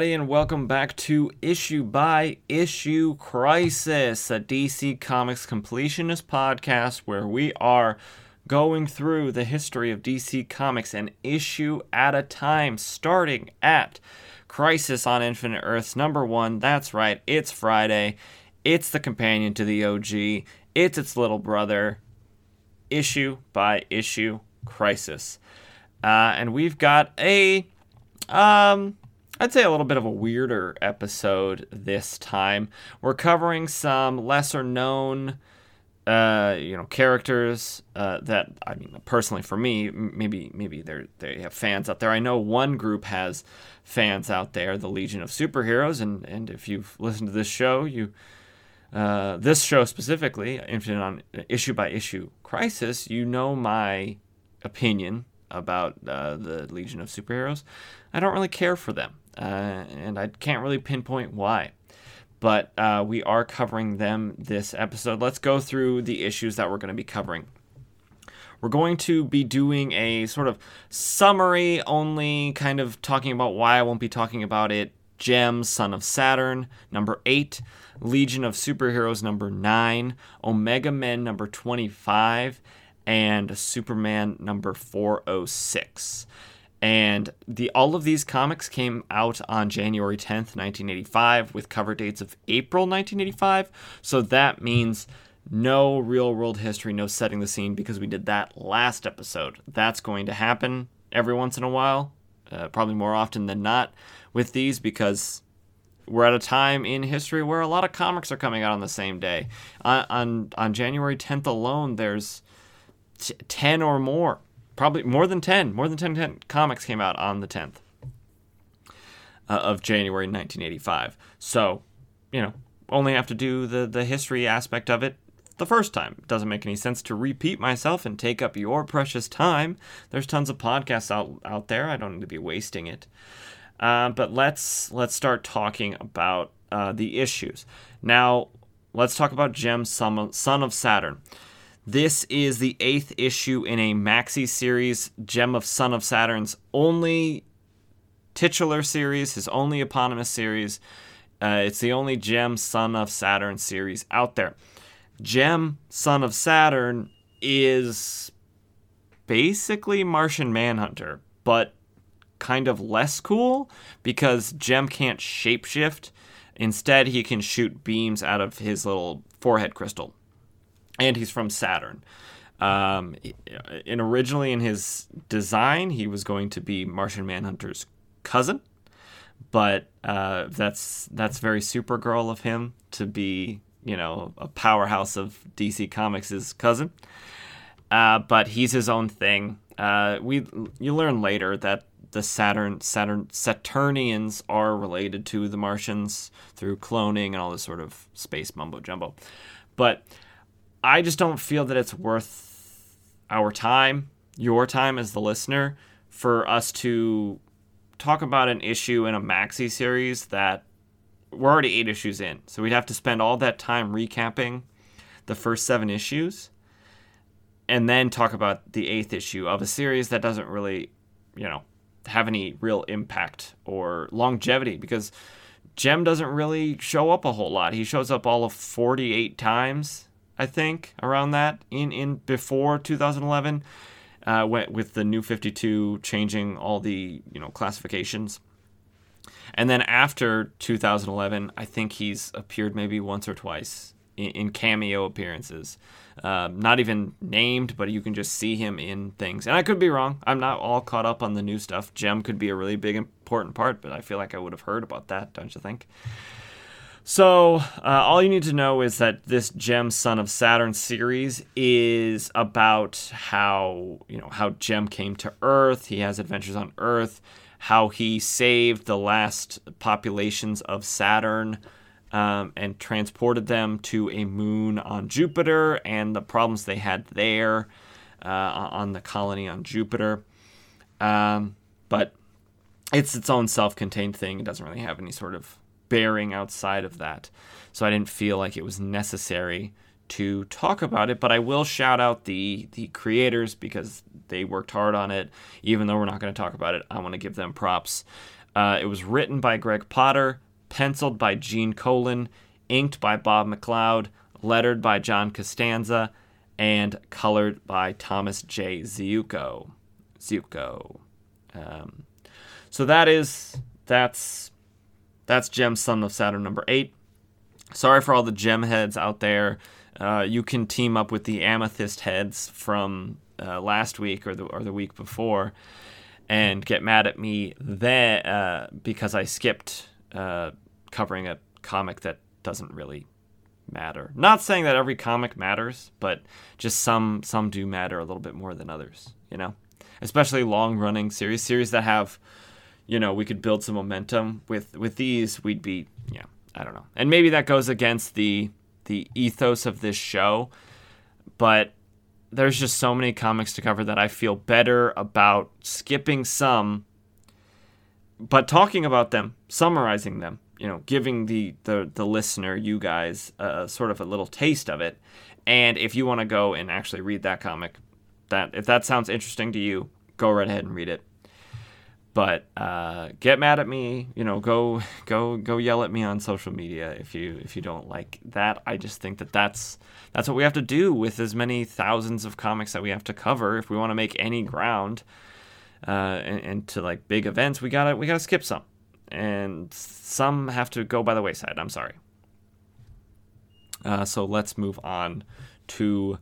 everybody, and welcome back to Issue by Issue Crisis, a DC Comics completionist podcast where we are going through the history of DC Comics an issue at a time, starting at Crisis on Infinite Earths number one. That's right, it's Friday. It's the companion to the OG, it's its little brother, issue by issue Crisis. Uh, and we've got a um, I'd say a little bit of a weirder episode this time. We're covering some lesser known, uh, you know, characters uh, that I mean, personally for me, maybe maybe they they have fans out there. I know one group has fans out there, the Legion of Superheroes, and and if you've listened to this show, you. Uh, this show specifically, Infinite on issue by issue crisis, you know my opinion about uh, the Legion of Superheroes. I don't really care for them, uh, and I can't really pinpoint why. But uh, we are covering them this episode. Let's go through the issues that we're going to be covering. We're going to be doing a sort of summary only, kind of talking about why I won't be talking about it. Jemm, Son of Saturn, number 8. Legion of Superheroes, number 9. Omega Men, number 25. And Superman, number 406 and the all of these comics came out on January 10th, 1985 with cover dates of April 1985. So that means no real world history, no setting the scene because we did that last episode. That's going to happen every once in a while, uh, probably more often than not with these because we're at a time in history where a lot of comics are coming out on the same day. On on, on January 10th alone, there's t- 10 or more probably more than 10, more than 10, 10 comics came out on the 10th uh, of January 1985. So, you know, only have to do the, the history aspect of it the first time. It doesn't make any sense to repeat myself and take up your precious time. There's tons of podcasts out, out there. I don't need to be wasting it. Uh, but let's let's start talking about uh, the issues. Now, let's talk about Jemm, Son of Saturn. This is the eighth issue in a maxi series, Jemm of Son of Saturn's only titular series, his only eponymous series. Uh, it's the only Jemm Son of Saturn series out there. Jemm Son of Saturn is basically Martian Manhunter, but kind of less cool because Jemm can't shapeshift. Instead, he can shoot beams out of his little forehead crystal and he's from Saturn. Um, and originally in his design, he was going to be Martian Manhunter's cousin, but uh, that's that's very Supergirl of him to be, you know, a powerhouse of DC Comics' cousin. Uh, but he's his own thing. Uh, we you learn later that the Saturn Saturn Saturnians are related to the Martians through cloning and all this sort of space mumbo jumbo, but I just don't feel that it's worth our time, your time as the listener, for us to talk about an issue in a maxi series that we're already eight issues in. So we'd have to spend all that time recapping the first seven issues and then talk about the eighth issue of a series that doesn't really, you know, have any real impact or longevity because Jemm doesn't really show up a whole lot. He shows up all of 48 times I think, around that in in before 2011, uh, with the new 52 changing all the you know classifications. And then after 2011, I think he's appeared maybe once or twice in, in cameo appearances. Uh, not even named, but you can just see him in things. And I could be wrong. I'm not all caught up on the new stuff. Jemm could be a really big, important part, but I feel like I would have heard about that, don't you think? So, uh, all you need to know is that this Jemm Son of Saturn series is about how, you know, how Jemm came to Earth. He has adventures on Earth, how he saved the last populations of Saturn um, and transported them to a moon on Jupiter and the problems they had there uh, on the colony on Jupiter. Um, but it's its own self contained thing. It doesn't really have any sort of bearing outside of that. So I didn't feel like it was necessary to talk about it, but I will shout out the the creators because they worked hard on it. Even though we're not going to talk about it, I want to give them props. Uh, it was written by Greg Potter, penciled by Gene Colan, inked by Bob McLeod, lettered by John Costanza, and colored by Thomas J. Ziuko. Ziuko. Um, so that is that's that's Jemm Son of Saturn number eight. Sorry for all the gem heads out there. Uh, you can team up with the amethyst heads from uh, last week or the or the week before, and get mad at me then uh, because I skipped uh, covering a comic that doesn't really matter. Not saying that every comic matters, but just some some do matter a little bit more than others. You know, especially long running series, series that have, you know, we could build some momentum with with these. We'd be yeah, I don't know, and maybe that goes against the the ethos of this show, but there's just so many comics to cover that I feel better about skipping some, but talking about them, summarizing them, you know, giving the the, the listener, you guys, uh, sort of a little taste of it. And if you want to go and actually read that comic, that if that sounds interesting to you, go right ahead and read it. But uh, get mad at me, you know, go go go yell at me on social media if you if you don't like that. I just think that that's that's what we have to do with as many thousands of comics that we have to cover if we want to make any ground uh, and, and to like big events. We gotta we gotta skip some and some have to go by the wayside. I'm sorry. Uh, so let's move on to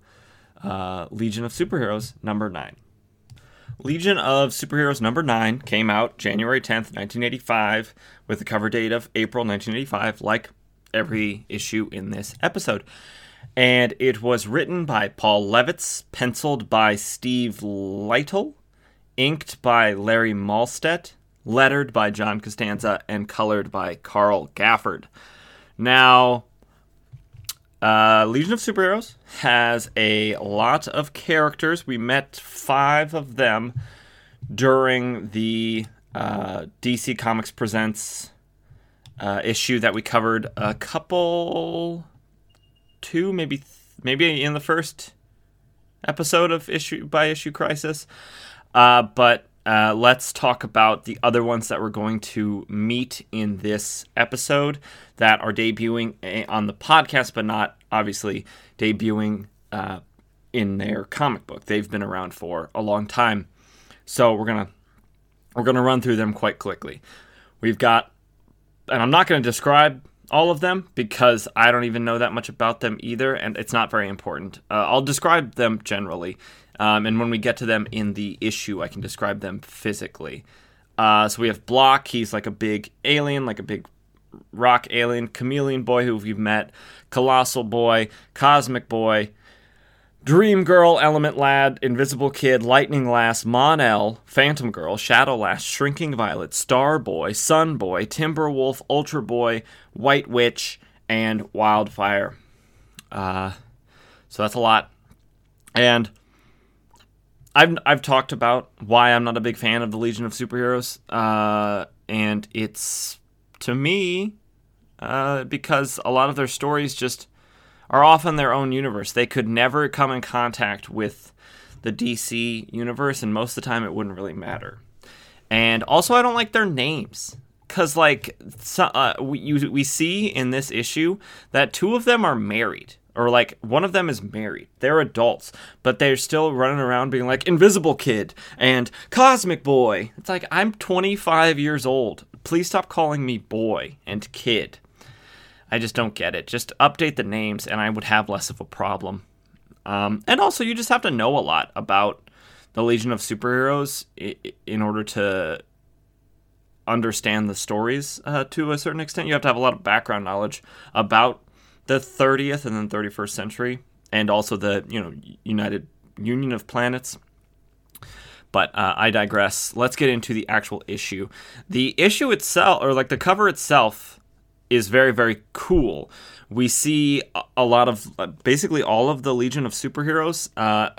uh, Legion of Superheroes number nine. Legion of Superheroes number nine came out January 10th, 1985, with a cover date of April 1985, like every issue in this episode. And it was written by Paul Levitz, penciled by Steve Lightle, inked by Larry Mahlstedt, lettered by John Costanza, and colored by Carl Gafford. Now, uh, Legion of Superheroes has a lot of characters. We met five of them during the uh, DC Comics Presents uh, issue that we covered a couple, two, maybe, maybe in the first episode of issue by issue Crisis. Uh, but uh, let's talk about the other ones that we're going to meet in this episode that are debuting eh, on the podcast, but not obviously debuting uh, in their comic book. They've been around for a long time, so we're gonna we're gonna run through them quite quickly. We've got, and I'm not to describe all of them because I don't even know that much about them either, and it's not very important. Uh, I'll describe them generally, um, and when we get to them in the issue, I can describe them physically. Uh, so we have Blok. He's like a big alien, like a big rock alien. Chameleon Boy, who we've met. Colossal Boy. Cosmic Boy. Dream Girl, Element Lad, Invisible Kid, Lightning Lass, Mon-El, Phantom Girl, Shadow Lass, Shrinking Violet, Star Boy, Sun Boy, Timberwolf, Ultra Boy, White Witch, and Wildfire. Uh, so that's a lot. And I've I've talked about why I'm not a big fan of the Legion of Superheroes, uh, and it's to me uh, because a lot of their stories just are off in their own universe. They could never come in contact with the DC universe, and most of the time it wouldn't really matter. And also, I don't like their names because, like, so, uh, we you, we see in this issue that two of them are married or like one of them is married. They're adults, but they're still running around being like Invisible Kid and Cosmic Boy. It's like I'm 25 years old. Please stop calling me boy and kid. I just don't get it. Just update the names and I would have less of a problem. Um, and also, you just have to know a lot about the Legion of Superheroes in order to understand the stories uh, to a certain extent. You have to have a lot of background knowledge about the 30th and then 31st century, and also the you know United Union of Planets. But uh, I digress. Let's get into the actual issue. The issue itself, or like the cover itself, is very very cool. We see a lot of uh, basically all of the Legion of Superheroes uh,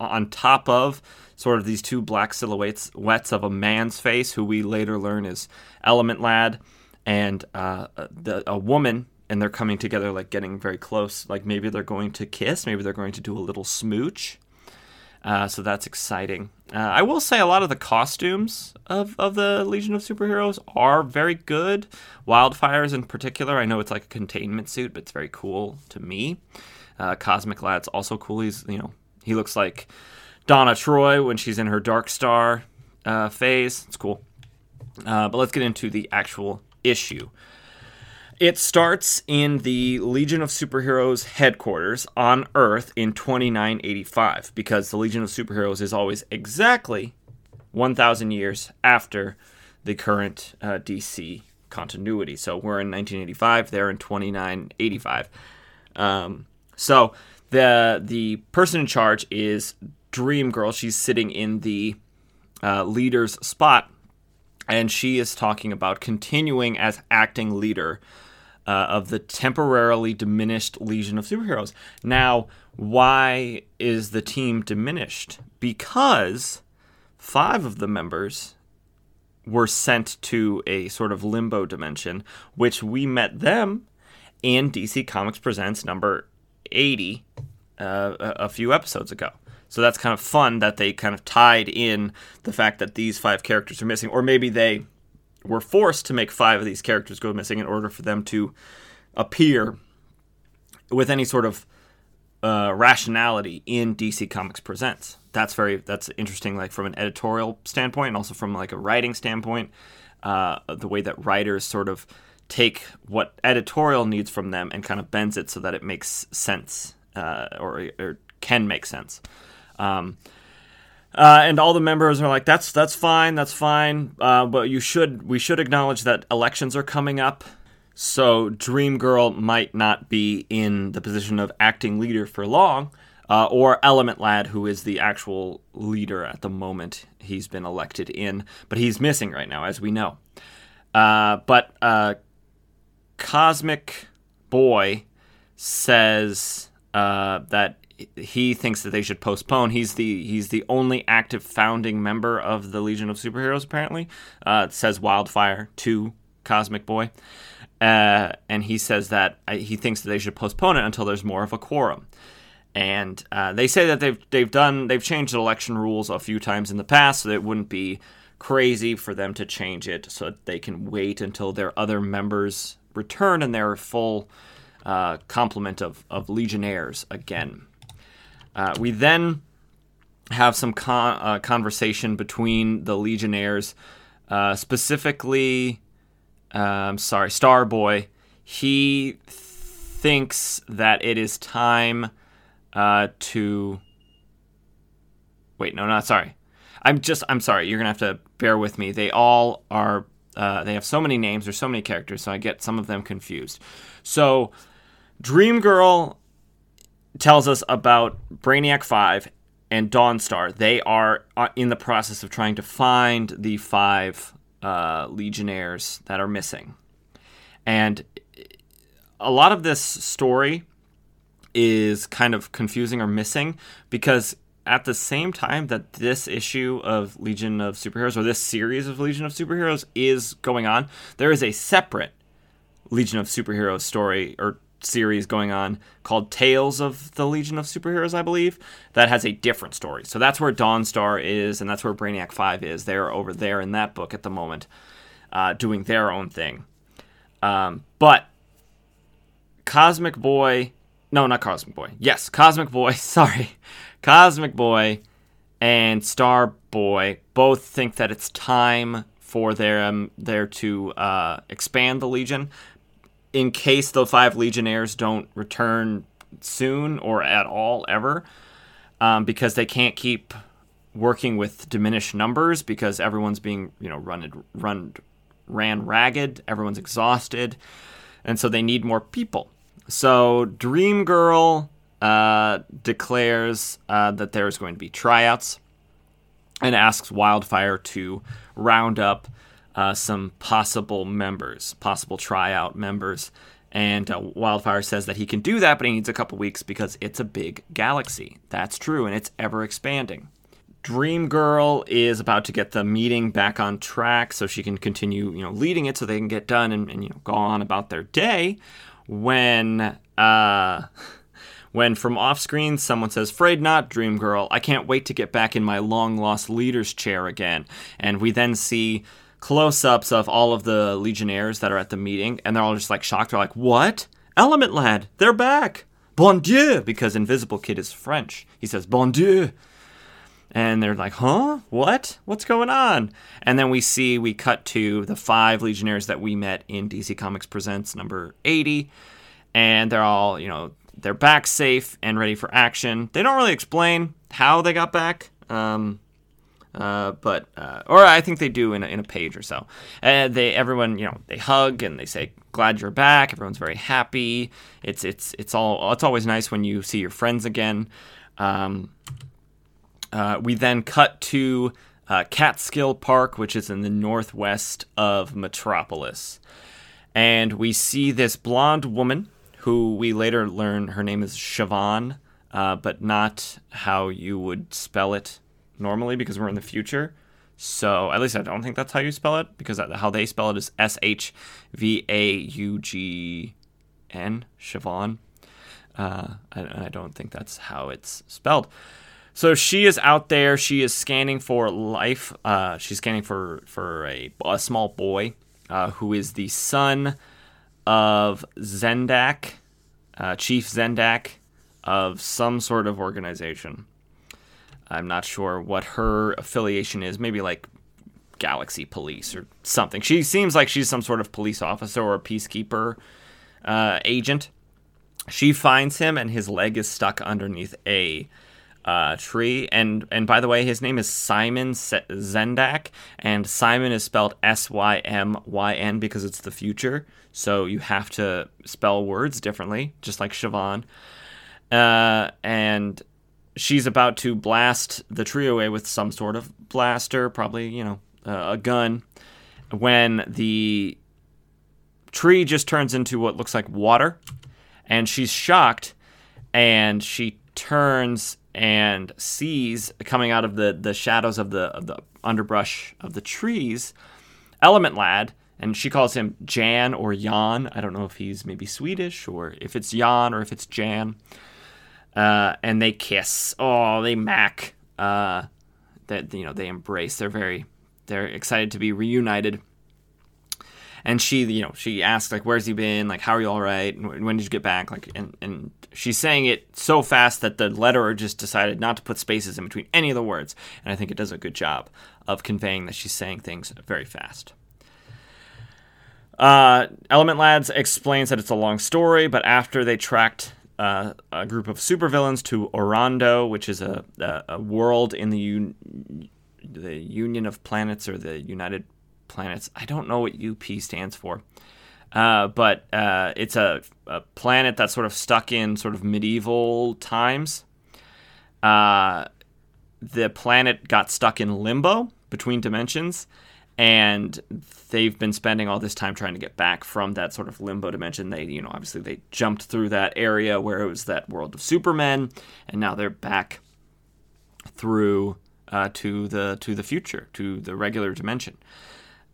on top of sort of these two black silhouettes wets of a man's face, who we later learn is Element Lad, and uh, the, a woman and they're coming together, like getting very close. Like maybe they're going to kiss, maybe they're going to do a little smooch. Uh, so that's exciting. Uh, I will say a lot of the costumes of, of the Legion of Superheroes are very good. Wildfires, in particular, I know it's like a containment suit, but it's very cool to me. Uh, Cosmic Lad's also cool. He's you know he looks like Donna Troy when she's in her Dark Star uh, phase. It's cool. Uh, but let's get into the actual issue. It starts in the Legion of Superheroes headquarters on Earth in 2985 because the Legion of Superheroes is always exactly 1,000 years after the current uh, DC continuity. So we're in 1985, they're in 2985. Um, so the the person in charge is Dream Girl. She's sitting in the uh, leader's spot, and she is talking about continuing as acting leader uh, of the temporarily diminished Legion of Superheroes. Now, why is the team diminished? Because five of the members were sent to a sort of limbo dimension, which we met them in DC Comics Presents number 80 uh, a few episodes ago. So that's kind of fun that they kind of tied in the fact that these five characters are missing, or maybe they were forced to make five of these characters go missing in order for them to appear with any sort of uh, rationality in DC Comics Presents. That's very that's interesting, like from an editorial standpoint, and also from like a writing standpoint. Uh, the way that writers sort of take what editorial needs from them and kind of bends it so that it makes sense uh, or, or, can make sense. Um, uh, and all the members are like, "That's that's fine, that's fine." Uh, but you should we should acknowledge that elections are coming up, so Dream Girl might not be in the position of acting leader for long. Uh, or Element Lad, who is the actual leader at the moment. He's been elected in, but he's missing right now, as we know. Uh, but uh, Cosmic Boy says uh, that he thinks that they should postpone. He's the he's the only active founding member of the Legion of Superheroes. Apparently, uh, says Wildfire to Cosmic Boy, uh, and he says that uh, he thinks that they should postpone it until there's more of a quorum. And uh, they say that they've they've done they've changed the election rules a few times in the past, so it wouldn't be crazy for them to change it, so that they can wait until their other members return and their full uh, complement of of Legionnaires again. Uh, we then have some con- uh, conversation between the Legionnaires, uh, specifically, um, sorry, Starboy. He thinks that it is time uh, to. Wait, no, not sorry. I'm just, I'm sorry. You're gonna have to bear with me. They all are. Uh, they have so many names. There's so many characters, so I get some of them confused. So, Dream Girl tells us about Brainiac 5 and Dawnstar. They are uh, in the process of trying to find the five uh, Legionnaires that are missing. And a lot of this story is kind of confusing or missing because at the same time that this issue of Legion of Superheroes or this series of Legion of Superheroes is going on, there is a separate Legion of Superheroes story or series going on called Tales of the Legion of Superheroes, I believe, that has a different story. So that's where Dawnstar is, and that's where Brainiac 5 is. They're over there in that book at the moment, uh, doing their own thing. Um, but Cosmic Boy, no, not Cosmic Boy. Yes, Cosmic Boy, sorry. Cosmic Boy and Star Boy both think that it's time for them there to uh, expand the Legion in case the five Legionnaires don't return soon or at all ever, um, because they can't keep working with diminished numbers because everyone's being you know run run ran ragged, everyone's exhausted, and so they need more people. So Dream Girl uh, declares uh, that there's going to be tryouts and asks Wildfire to round up uh, some possible members, possible tryout members. And uh, Wildfire says that he can do that, but he needs a couple weeks because it's a big galaxy. That's true, and it's ever expanding. Dream Girl is about to get the meeting back on track so she can continue, you know, leading it so they can get done and, and you know, go on about their day. When uh, when from off screen someone says, Fraid not, Dream Girl, I can't wait to get back in my long lost leader's chair again. And we then see close ups of all of the Legionnaires that are at the meeting, and they're all just like shocked. They're like, What? Element Lad, they're back! Bon Dieu! Because Invisible Kid is French. He says, Bon Dieu! And they're like, huh? What? What's going on? And then we see, we cut to the five Legionnaires that we met in DC Comics Presents number 80. And they're all, you know, they're back safe and ready for action. They don't really explain how they got back. Um, uh, but uh, or I think they do in a, in a page or so. And they everyone you know they hug and they say glad you're back. Everyone's very happy. It's it's it's all it's always nice when you see your friends again. Um, uh, we then cut to uh, Catskill Park, which is in the northwest of Metropolis. And we see this blonde woman who we later learn her name is Siobhan, but not how you would spell it normally because we're in the future. So at least I don't think that's how you spell it because how they spell it is S H V A U G N, Siobhan. Uh, and I don't think that's how it's spelled. So she is out there. She is scanning for life. Uh, she's scanning for for a, a small boy uh, who is the son of Zendak, uh, Chief Zendak of some sort of organization. I'm not sure what her affiliation is. Maybe like Galaxy Police or something. She seems like she's some sort of police officer or peacekeeper uh, agent. She finds him, and his leg is stuck underneath a uh, tree. And and by the way, his name is Simon Zendak, and Simon is spelled S Y M Y N because it's the future. So you have to spell words differently, just like Siobhan. Uh, and she's about to blast the tree away with some sort of blaster, probably you know uh, a gun, when the tree just turns into what looks like water, and she's shocked, and she turns and sees coming out of the, the shadows of the of the underbrush of the trees, Element Lad, and she calls him Jan or Jan. I don't know if he's maybe Swedish or if it's Jan or if it's Jan. Uh, and they kiss. Oh, they mac. Uh, that you know they embrace. They're very they're excited to be reunited and she you know she asks like where's he been like how are you all right when did you get back like and, and she's saying it so fast that the letterer just decided not to put spaces in between any of the words and i think it does a good job of conveying that she's saying things very fast uh, element lads explains that it's a long story but after they tracked uh, a group of supervillains to Orando, which is a, a, a world in the un- the Union of Planets or the United planets. I don't know what UP stands for, uh, but uh, it's a, a, planet that's sort of stuck in sort of medieval times. Uh, the planet got stuck in limbo between dimensions, and they've been spending all this time trying to get back from that sort of limbo dimension. They, you know, obviously they jumped through that area where it was that world of Supermen, and now they're back through uh, to the to the future, to the regular dimension.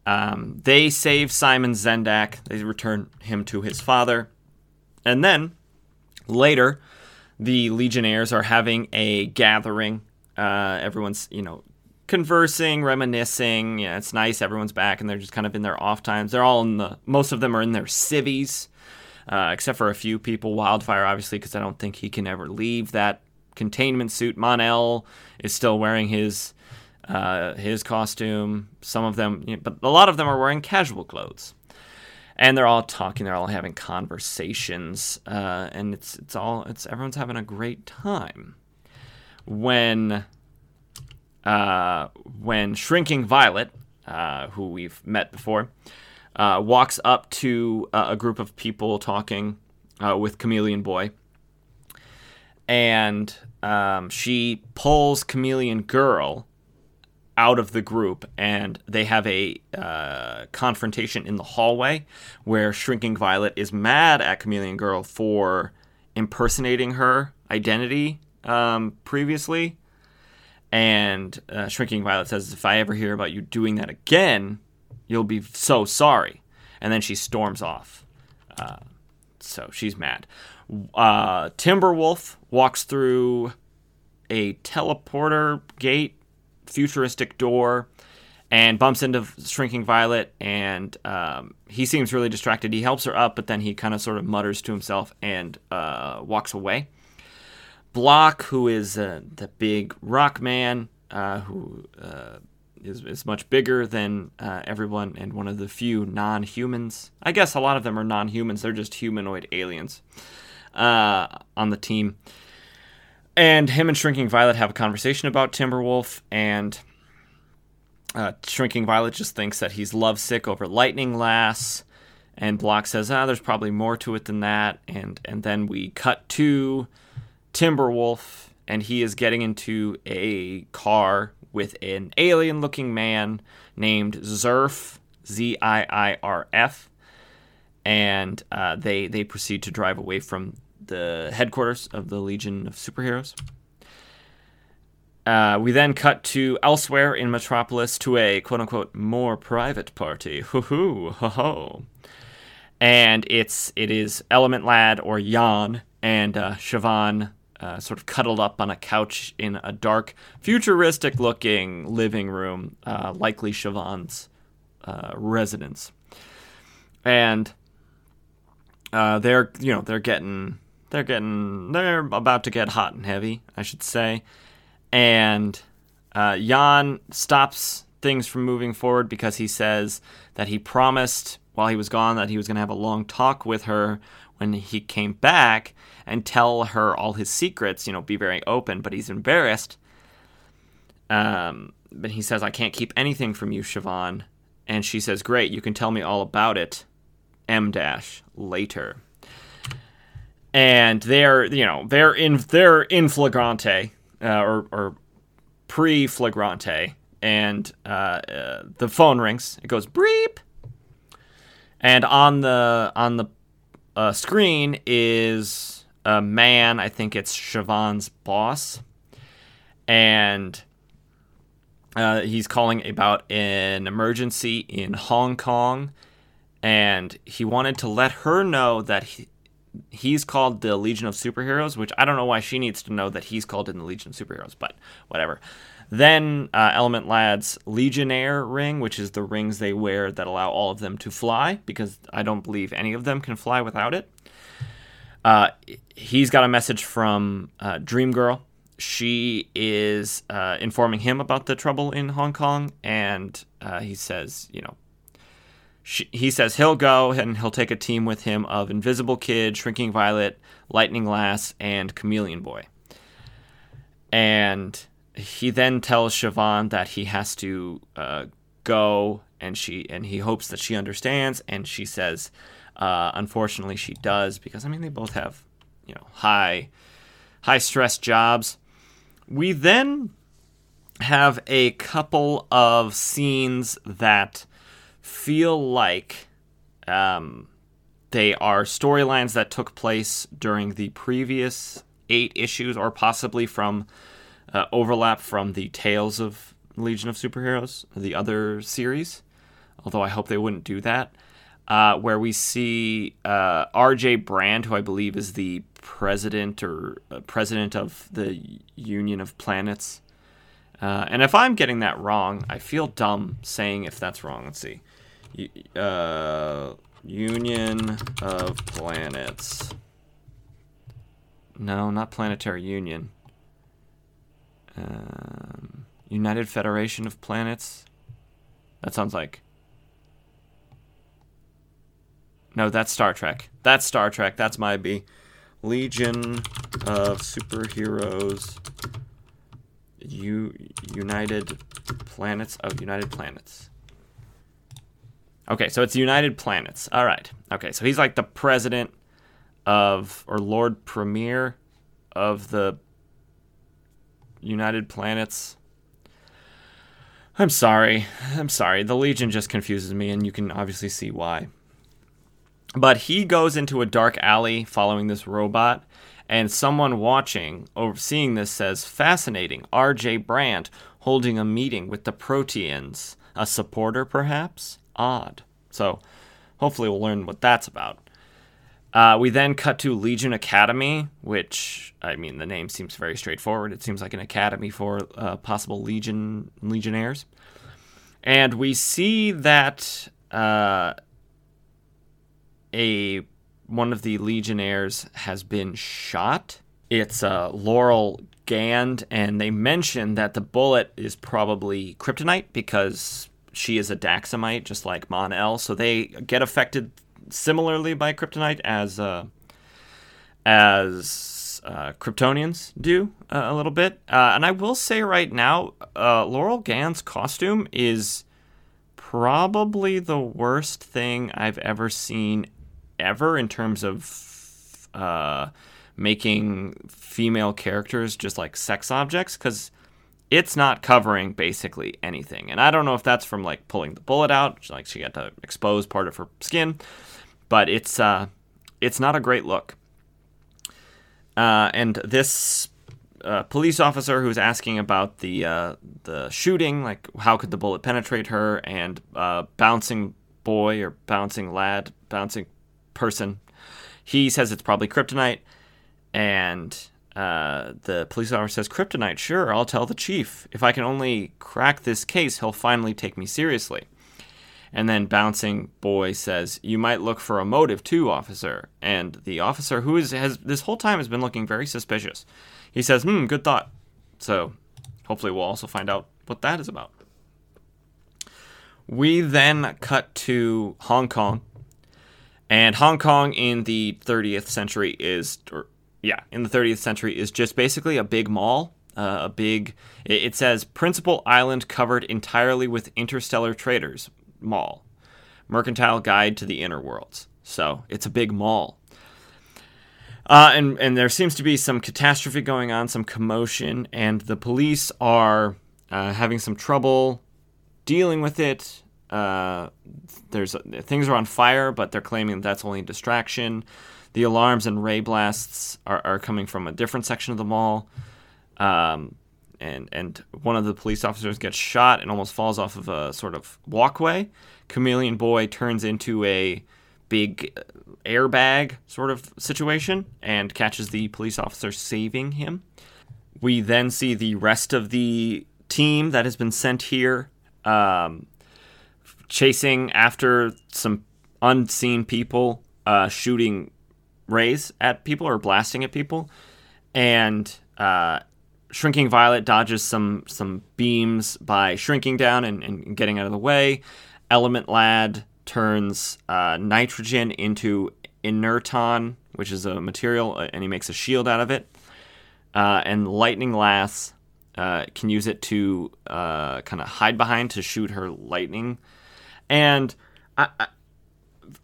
Um, they save Simon Zendak. They return him to his father. And then later, the Legionnaires are having a gathering. Uh, everyone's, you know, conversing, reminiscing. Yeah, it's nice. Everyone's back, and they're just kind of in their off times. They're all in the. Most of them are in their civvies, uh, except for a few people. Wildfire, obviously, because I don't think he can ever leave that containment suit. Mon-El is still wearing his uh, his costume. Some of them, you know, but a lot of them are wearing casual clothes, and they're all talking. They're all having conversations, uh, and it's it's all it's everyone's having a great time. When uh, when Shrinking Violet, uh, who we've met before, uh, walks up to a group of people talking uh, with Chameleon Boy and um, she pulls Chameleon Girl out of the group and they have a uh, confrontation in the hallway where Shrinking Violet is mad at Chameleon Girl for impersonating her identity um, previously. And uh, Shrinking Violet says, If I ever hear about you doing that again, you'll be so sorry. And then she storms off. Uh, so she's mad. Uh, Timberwolf walks through a teleporter gate, futuristic door, and bumps into Shrinking Violet, and um, he seems really distracted. He helps her up, but then he kind of sort of mutters to himself and uh, walks away. Blok, who is uh, the big rock man, uh, who uh, is, is much bigger than uh, everyone and one of the few non humans. I guess a lot of them are non humans, they're just humanoid aliens uh, on the team. And him and Shrinking Violet have a conversation about Timberwolf, and uh, Shrinking Violet just thinks that he's lovesick over Lightning Lass. And Blok says, ah, there's probably more to it than that. And, and then we cut to Timberwolf, and he is getting into a car with an alien looking man named Ziirf, Z I I R F. And uh, they, they proceed to drive away from the headquarters of the Legion of Superheroes. Uh, we then cut to elsewhere in Metropolis to a quote unquote more private party. Hoo hoo, ho ho. And it's it is Element Lad or Jan and uh, Siobhan uh, sort of cuddled up on a couch in a dark, futuristic looking living room, uh, likely Siobhan's uh, residence. And uh, they're you know they're getting they're getting they're about to get hot and heavy, I should say. And uh, Jan stops things from moving forward because he says that he promised while he was gone that he was going to have a long talk with her when he came back and tell her all his secrets, you know, be very open, but he's embarrassed. Um, but he says, I can't keep anything from you, Siobhan. And she says, Great, you can tell me all about it. M dash later. And they're, you know, they're in they're in flagrante, uh, or, or pre flagrante, and uh, uh, the phone rings. It goes breep, and on the on the uh, screen is a man. I think it's Siobhan's boss, and uh, he's calling about an emergency in Hong Kong, and he wanted to let her know that he, he's called the Legion of Superheroes, which I don't know why she needs to know that he's called in the Legion of Superheroes, but whatever. Then uh, Element Lad's Legionnaire ring, which is the rings they wear that allow all of them to fly, because I don't believe any of them can fly without it. Uh, he's got a message from uh, Dream Girl. She is uh, informing him about the trouble in Hong Kong, and uh, he says, you know, she, he says he'll go and he'll take a team with him of Invisible Kid, Shrinking Violet, Lightning Lass, and Chameleon Boy. And he then tells Siobhan that he has to uh, go, and she and he hopes that she understands. And she says, uh, unfortunately, she does because I mean they both have you know high high stress jobs. We then have a couple of scenes that feel like um, they are storylines that took place during the previous eight issues, or possibly from uh, overlap from the Tales of Legion of Superheroes, the other series. Although I hope they wouldn't do that. Uh, where we see uh, R.J. Brande, who I believe is the president or uh, president of the Union of Planets. Uh, and if I'm getting that wrong, I feel dumb saying if that's wrong. Let's see. Uh, Union of Planets. No, not Planetary Union. Um, United Federation of Planets. That sounds like. No, that's Star Trek. That's Star Trek. That's my B. Legion of Superheroes. U- United Planets of United Planets. Okay, so it's United Planets. All right. Okay, so he's like the president of or Lord Premier of the United Planets. I'm sorry. I'm sorry. The Legion just confuses me, and you can obviously see why. But he goes into a dark alley following this robot, and someone watching or seeing this says, Fascinating. RJ Brande holding a meeting with the Proteans. A supporter, perhaps? odd. So hopefully we'll learn what that's about. Uh, we then cut to Legion Academy, which I mean the name seems very straightforward. It seems like an academy for uh, possible legion legionnaires, and we see that uh, a one of the legionnaires has been shot. It's uh, Laurel Gand, and they mention that the bullet is probably kryptonite because she is a Daxamite, just like Mon El. So they get affected similarly by kryptonite as uh, as uh, Kryptonians do uh, a little bit. Uh, and I will say right now, uh, Laurel Gand's costume is probably the worst thing I've ever seen ever in terms of uh, making female characters just like sex objects because it's not covering basically anything. And I don't know if that's from like pulling the bullet out, like she had to expose part of her skin, but it's uh, it's not a great look. Uh, and this uh, police officer who's asking about the uh, the shooting, like how could the bullet penetrate her, and uh, bouncing boy or bouncing lad, bouncing person, he says it's probably kryptonite, and uh, the police officer says, Kryptonite, sure, I'll tell the chief. If I can only crack this case, he'll finally take me seriously. And then Bouncing Boy says, You might look for a motive too, officer. And the officer, who is, has this whole time has been looking very suspicious, he says, Hmm, good thought. So hopefully we'll also find out what that is about. We then cut to Hong Kong. And Hong Kong in the 30th century is, or yeah, in the 30th century is just basically a big mall. Uh, a big, it, it says Principal Island covered entirely with interstellar traders mall, mercantile guide to the inner worlds. So it's a big mall. Uh, and, and there seems to be some catastrophe going on, some commotion, and the police are uh, having some trouble dealing with it. Uh, there's things are on fire, but they're claiming that's only a distraction. The alarms and ray blasts are, are coming from a different section of the mall. Um, and, and one of the police officers gets shot and almost falls off of a sort of walkway. Chameleon Boy turns into a big airbag sort of situation and catches the police officer, saving him. We then see the rest of the team that has been sent here um, chasing after some unseen people, uh, shooting rays at people or blasting at people, and uh, Shrinking Violet dodges some some beams by shrinking down and, and getting out of the way. Element Lad turns uh, nitrogen into inerton, which is a material, uh, and he makes a shield out of it. Uh, and Lightning Lass uh, can use it to uh, kind of hide behind to shoot her lightning. And I, I,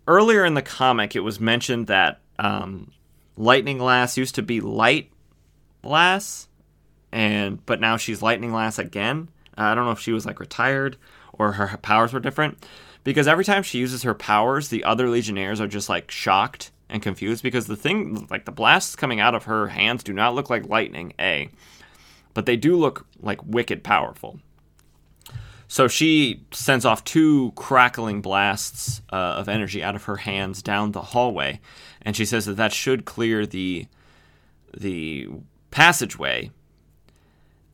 earlier in the comic, it was mentioned that um, Lightning Lass used to be Light Lass, and but now she's Lightning Lass again. Uh, I don't know if she was like retired or her powers were different. Because every time she uses her powers, the other Legionnaires are just like shocked and confused because the thing, like the blasts coming out of her hands, do not look like lightning, A, but they do look like wicked powerful. So she sends off two crackling blasts uh, of energy out of her hands down the hallway, and she says that that should clear the the passageway.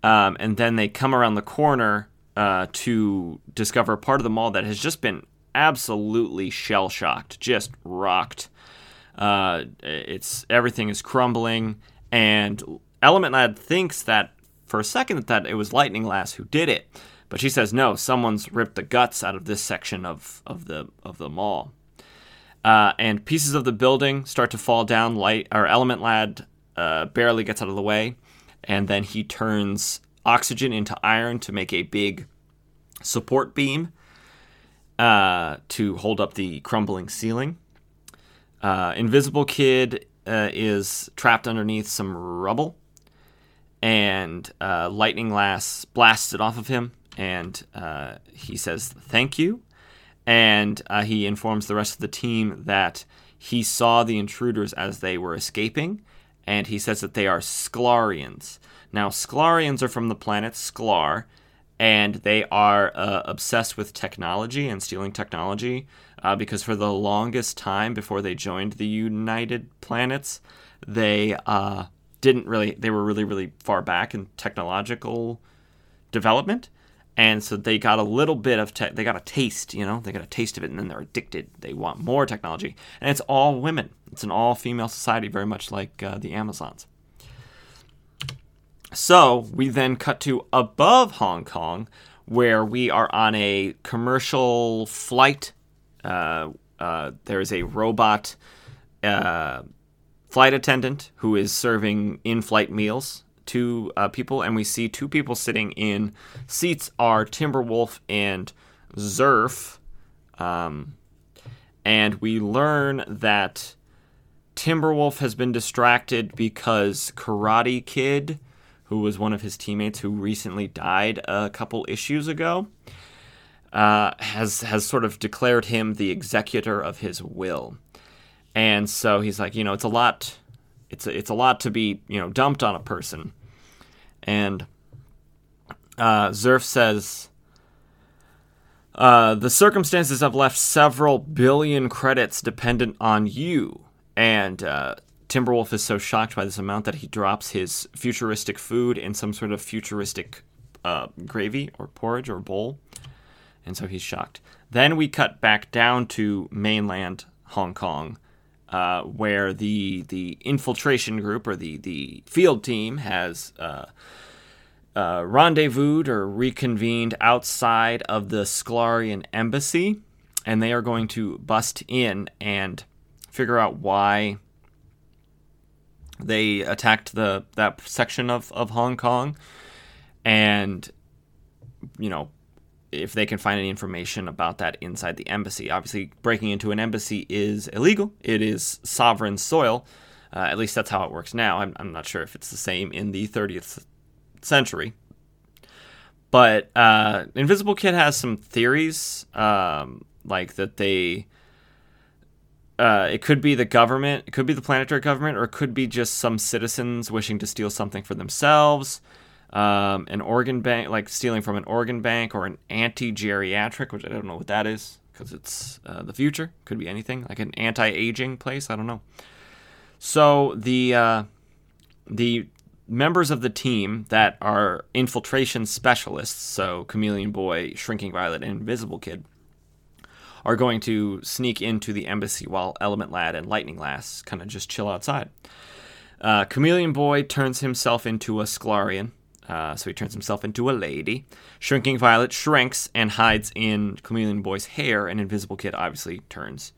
Um, and then they come around the corner uh, to discover part of the mall that has just been absolutely shell shocked, just rocked. Uh, it's everything is crumbling, and Element Lad thinks that for a second that it was Lightning Lass who did it, but she says no, someone's ripped the guts out of this section of of the of the mall. Uh, and pieces of the building start to fall down. Light or Element Lad uh, barely gets out of the way, and then he turns oxygen into iron to make a big support beam uh, to hold up the crumbling ceiling. Uh, Invisible Kid uh, is trapped underneath some rubble, and uh, Lightning Lass blasts it off of him, and uh, he says thank you, and uh, he informs the rest of the team that he saw the intruders as they were escaping, and he says that they are Sklarians. Now, Sklarians are from the planet Sklar, and they are uh, obsessed with technology and stealing technology uh, because for the longest time before they joined the United Planets, they uh, didn't really, they were really, really far back in technological development. And so they got a little bit of tech, they got a taste, you know, they got a taste of it and then they're addicted. They want more technology. And it's all women, it's an all female society, very much like uh, the Amazons. So we then cut to above Hong Kong, where we are on a commercial flight. Uh, uh, there's a robot uh, flight attendant who is serving in flight meals to uh, people, and we see two people sitting in seats are Timberwolf and Zerf. Um, and we learn that Timberwolf has been distracted because Karate Kid who was one of his teammates who recently died a couple issues ago, uh, has has sort of declared him the executor of his will, and so he's like, you know, it's a lot, it's a, it's a lot to be you know dumped on a person, and uh, Zerf says. Uh, the circumstances have left several billion credits dependent on you. And uh, Timberwolf is so shocked by this amount that he drops his futuristic food in some sort of futuristic uh, gravy or porridge or bowl. And so he's shocked. Then we cut back down to mainland Hong Kong, uh, where the the infiltration group or the, the field team has uh, uh, rendezvoused or reconvened outside of the Sklarian embassy, and they are going to bust in and figure out why they attacked the that section of, of Hong Kong, and you know if they can find any information about that inside the embassy. Obviously, breaking into an embassy is illegal. It is sovereign soil. Uh, at least that's how it works now. I'm, I'm not sure if it's the same in the 30th century. But uh, Invisible Kid has some theories, um, like that they uh, it could be the government, it could be the planetary government, or it could be just some citizens wishing to steal something for themselves. Um, an organ bank, like stealing from an organ bank, or an anti-geriatric, which I don't know what that is because it's uh, the future. Could be anything, like an anti-aging place. I don't know. So the uh, the members of the team that are infiltration specialists, so Chameleon Boy, Shrinking Violet, and Invisible Kid, are going to sneak into the embassy while Element Lad and Lightning Lass kind of just chill outside. Uh, Chameleon Boy turns himself into a Sklarian, uh, so he turns himself into a lady. Shrinking Violet shrinks and hides in Chameleon Boy's hair, and Invisible Kid obviously turns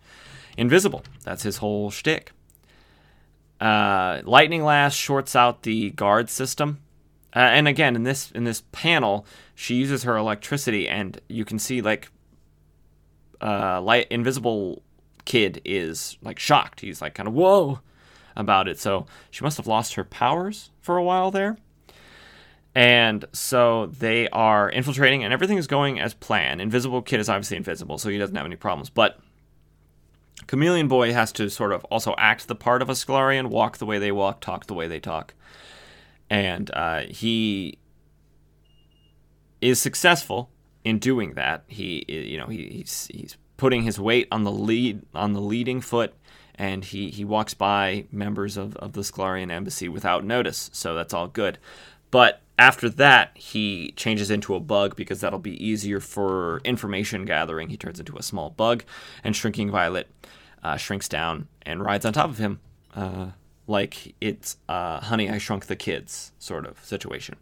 invisible. That's his whole shtick. Uh, Lightning Lass shorts out the guard system. Uh, and again, in this in this panel, she uses her electricity, and you can see like uh, light invisible kid is like shocked. He's like kind of whoa about it. So she must have lost her powers for a while there. And so they are infiltrating, and everything is going as planned. Invisible Kid is obviously invisible, so he doesn't have any problems. But Chameleon Boy has to sort of also act the part of a Sklarian, walk the way they walk, talk the way they talk. And uh, he is successful in doing that, he you know he, he's he's putting his weight on the lead on the leading foot, and he he walks by members of of the Sklarian embassy without notice. So that's all good. But after that, he changes into a bug because that'll be easier for information gathering. He turns into a small bug, and Shrinking Violet uh, shrinks down and rides on top of him, uh, like it's uh, Honey, I Shrunk the Kids sort of situation.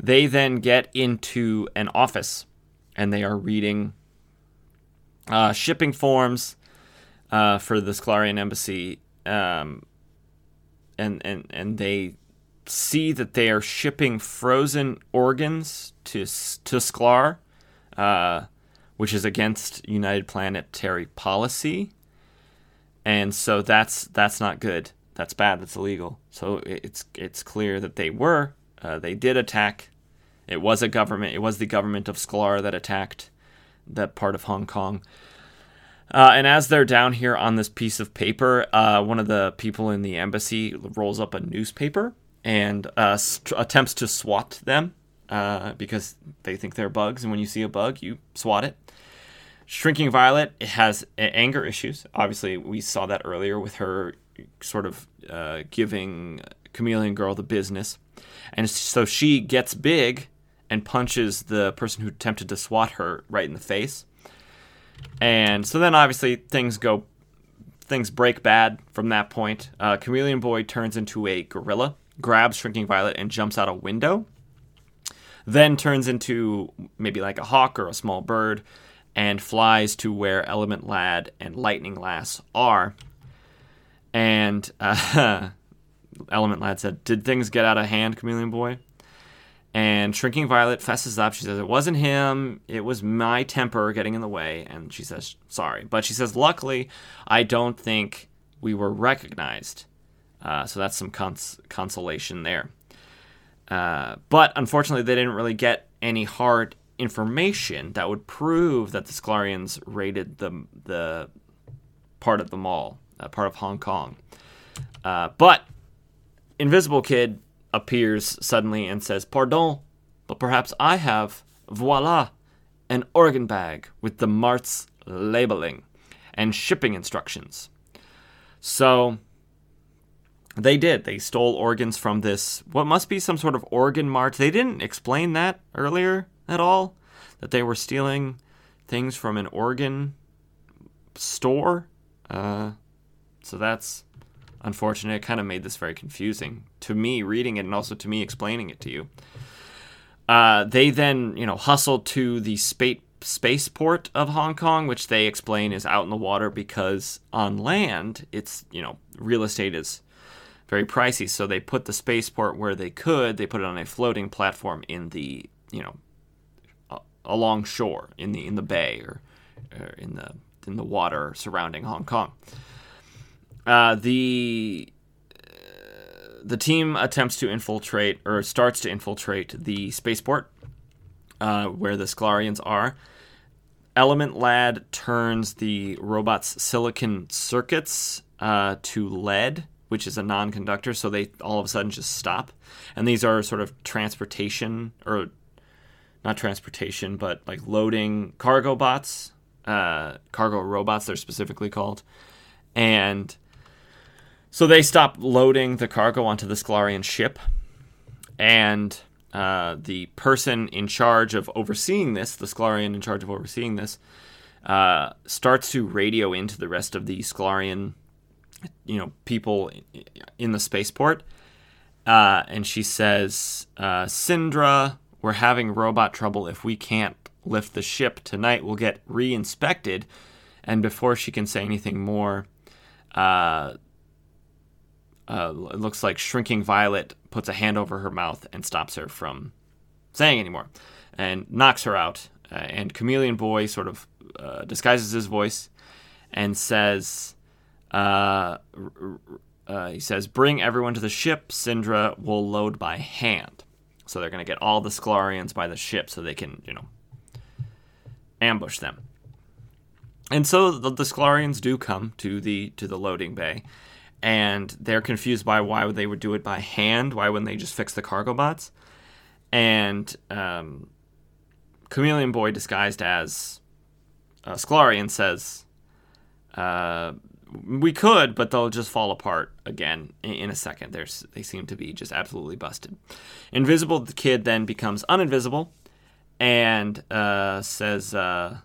They then get into an office and they are reading uh, shipping forms uh, for the Sklarian embassy. Um, and, and, and they see that they are shipping frozen organs to, to Sklar, uh, which is against United Planetary policy. And so that's that's not good. That's bad. That's illegal. So it's it's clear that they were uh, they did attack. It was a government. It was the government of Sklar that attacked that part of Hong Kong. Uh, and as they're down here on this piece of paper, uh, one of the people in the embassy rolls up a newspaper and uh, st- attempts to swat them uh, because they think they're bugs, and when you see a bug, you swat it. Shrinking Violet it has anger issues. Obviously, we saw that earlier with her sort of uh, giving Chameleon Girl the business. And so she gets big and punches the person who attempted to swat her right in the face. And so then obviously things go, things break bad from that point. Uh, Chameleon Boy turns into a gorilla, grabs Shrinking Violet, and jumps out a window. Then turns into maybe like a hawk or a small bird and flies to where Element Lad and Lightning Lass are. And uh, Element Lad said, Did things get out of hand, Chameleon Boy? And Shrinking Violet fesses up. She says, It wasn't him. It was my temper getting in the way. And she says, Sorry. But she says, Luckily, I don't think we were recognized. Uh, so that's some cons- consolation there. Uh, but unfortunately, they didn't really get any hard information that would prove that the Sklarians raided the, the part of the mall, uh, part of Hong Kong. Uh, but Invisible Kid appears suddenly and says, Pardon, but perhaps I have, voila, an organ bag with the Mart's labeling and shipping instructions. So they did. They stole organs from this, what must be some sort of organ mart. They didn't explain that earlier at all, that they were stealing things from an organ store. Uh, so that's unfortunate. It kind of made this very confusing to me reading it and also to me explaining it to you. Uh, they then, you know, hustle to the space spaceport of Hong Kong, which they explain is out in the water because on land, it's, you know, real estate is very pricey. So they put the spaceport where they could. They put it on a floating platform in the, you know, along shore in the in the bay or, or in the in the water surrounding Hong Kong. Uh, the the team attempts to infiltrate or starts to infiltrate the spaceport uh, where the Sklarians are. Element Lad turns the robot's silicon circuits uh, to lead, which is a non-conductor, so they all of a sudden just stop. And these are sort of transportation or not transportation, but like loading cargo bots, uh, cargo robots. They're specifically called, and so they stop loading the cargo onto the Sklarian ship, and uh, the person in charge of overseeing this, the Sklarian in charge of overseeing this, uh, starts to radio into the rest of the Sklarian, you know, people in the spaceport, uh, and she says, uh, "Syndra, we're having robot trouble. If we can't lift the ship tonight, we'll get re-inspected." And before she can say anything more, uh, uh, it looks like Shrinking Violet puts a hand over her mouth and stops her from saying anymore and knocks her out. Uh, and Chameleon Boy sort of uh, disguises his voice and says, uh, uh, he says, bring everyone to the ship. Syndra will load by hand. So they're going to get all the Sklarians by the ship so they can, you know, ambush them. And so the, the Sklarians do come to the to the loading bay, and they're confused by why they would do it by hand. Why wouldn't they just fix the cargo bots? And um, Chameleon Boy, disguised as uh, Sklarian, says, uh, "We could, but they'll just fall apart again in, a second. There's, they seem to be just absolutely busted." Invisible the kid then becomes uninvisible and uh, says, uh,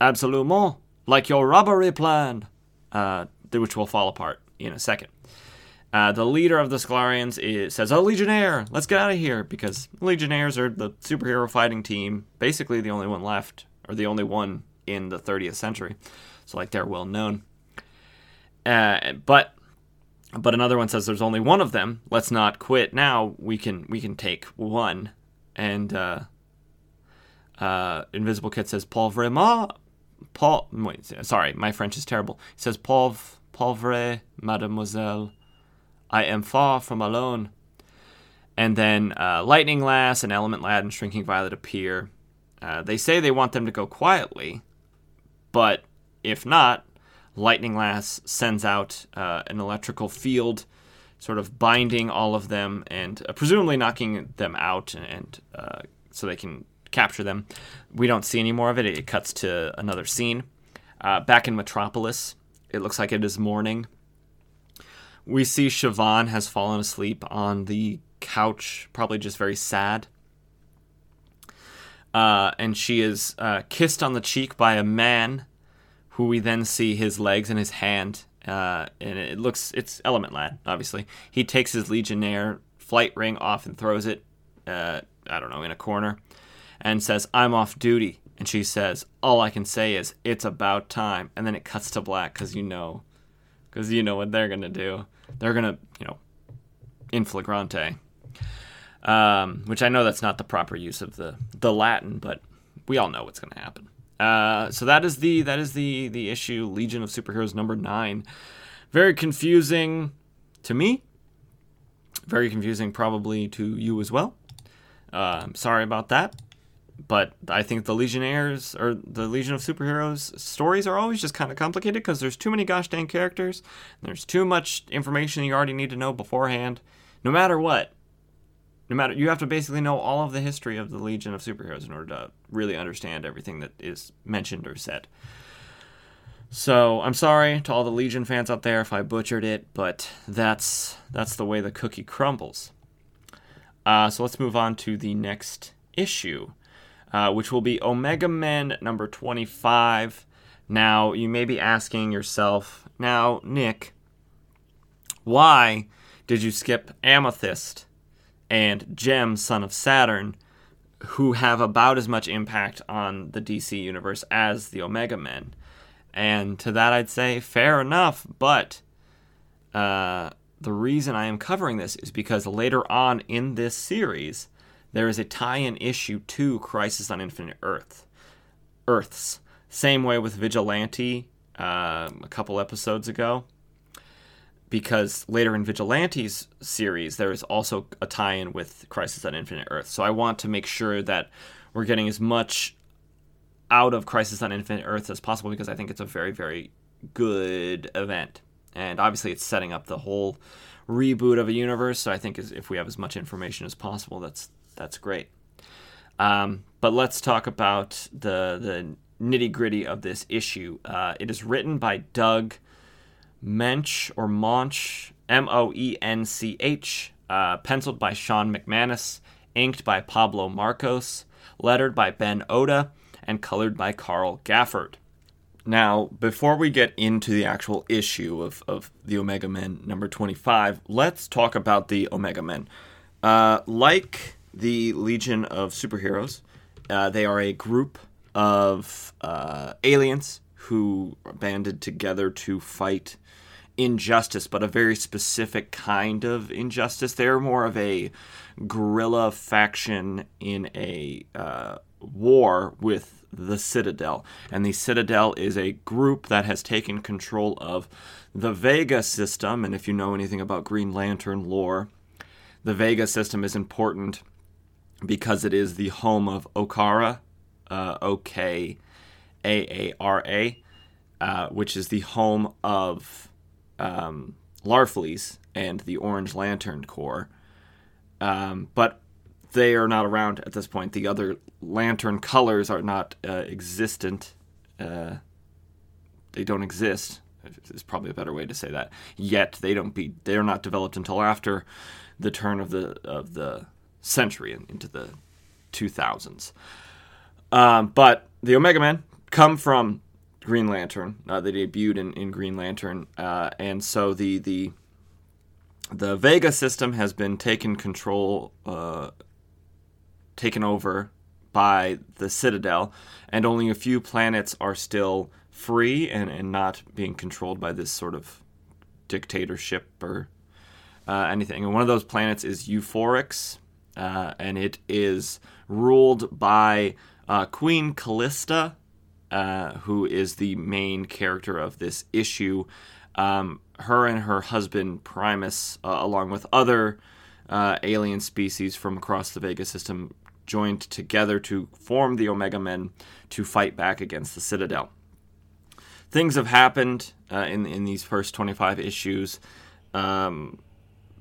"Absolument, like your robbery plan." Uh, which will fall apart in a second. Uh, the leader of the Sklarians is, says, "A Legionnaire, let's get out of here," because Legionnaires are the superhero fighting team, basically the only one left, or the only one in the 30th century. So like they're well known. Uh, but but another one says there's only one of them. Let's not quit now. We can we can take one. And uh, uh, Invisible Kid says, "Paul vraiment, Paul." Wait, sorry, my French is terrible. He says, "Paul." pauvre mademoiselle, I am far from alone. And then uh, Lightning Lass and Element Lad and Shrinking Violet appear. Uh, they say they want them to go quietly, but if not, Lightning Lass sends out uh, an electrical field sort of binding all of them and uh, presumably knocking them out and, and uh, so they can capture them. We don't see any more of it. It cuts to another scene. Uh, back in Metropolis, it looks like it is morning. We see Shvaughn has fallen asleep on the couch, probably just very sad. Uh, and she is uh, kissed on the cheek by a man who we then see his legs and his hand. Uh, and it looks, it's Element Lad, obviously. He takes his Legionnaire flight ring off and throws it, uh, I don't know, in a corner and says, I'm off duty. And she says, All I can say is, it's about time. And then it cuts to black because you know, because you know what they're going to do. They're going to, you know, in flagrante. Um, which I know that's not the proper use of the, the Latin, but we all know what's going to happen. Uh, so that is the that is the the issue Legion of Superheroes number nine. Very confusing to me. Very confusing probably to you as well. I'm sorry about that but I think the Legionnaires or the Legion of Superheroes stories are always just kind of complicated because there's too many gosh dang characters. There's too much information you already need to know beforehand. No matter what, no matter you have to basically know all of the history of the Legion of Superheroes in order to really understand everything that is mentioned or said. So I'm sorry to all the Legion fans out there if I butchered it, but that's that's the way the cookie crumbles. Uh, so let's move on to the next issue uh, which will be Omega Men number 25. Now, you may be asking yourself, now, Nick, why did you skip Amethyst and Jemm, Son of Saturn, who have about as much impact on the DC universe as the Omega Men? And to that, I'd say, fair enough, but uh, the reason I am covering this is because later on in this series, there is a tie-in issue to Crisis on Infinite Earth, Earths. Same way with Vigilante uh, a couple episodes ago, because later in Vigilante's series there is also a tie-in with Crisis on Infinite Earth. So I want to make sure that we're getting as much out of Crisis on Infinite Earth as possible because I think it's a very very good event, and obviously it's setting up the whole reboot of a universe. So I think if we have as much information as possible, that's that's great. Um, but let's talk about the the nitty gritty of this issue. Uh, it is written by Doug Mench or Monch, M O E N C H, uh, penciled by Shawn McManus, inked by Pablo Marcos, lettered by Ben Oda, and colored by Carl Gafford. Now, before we get into the actual issue of, of the Omega Men number 25, let's talk about the Omega Men. Uh, like the Legion of Superheroes. Uh, they are a group of uh, aliens who banded together to fight injustice, but a very specific kind of injustice. They're more of a guerrilla faction in a uh, war with the Citadel. And the Citadel is a group that has taken control of the Vega system. And if you know anything about Green Lantern lore, the Vega system is important because it is the home of Okaara, uh, O K A A R A, uh, which is the home of um, Larfleeze and the Orange Lantern Corps. Um, but they are not around at this point. The other lantern colors are not uh, existent. Uh, they don't exist. Is probably a better way to say that. Yet they don't be. They are not developed until after the turn of the of the century and into the 2000s. Um, but the Omega Men come from Green Lantern. Uh, they debuted in, in Green Lantern, uh, and so the the the Vega system has been taken control, uh, taken over by the Citadel, and only a few planets are still free and, and not being controlled by this sort of dictatorship or uh, anything. And one of those planets is Euphorix, uh, and it is ruled by uh, Queen Kalista, uh, who is the main character of this issue. Um, her and her husband Primus, uh, along with other uh, alien species from across the Vega system, joined together to form the Omega Men to fight back against the Citadel. Things have happened uh, in in these first 25 issues. Um,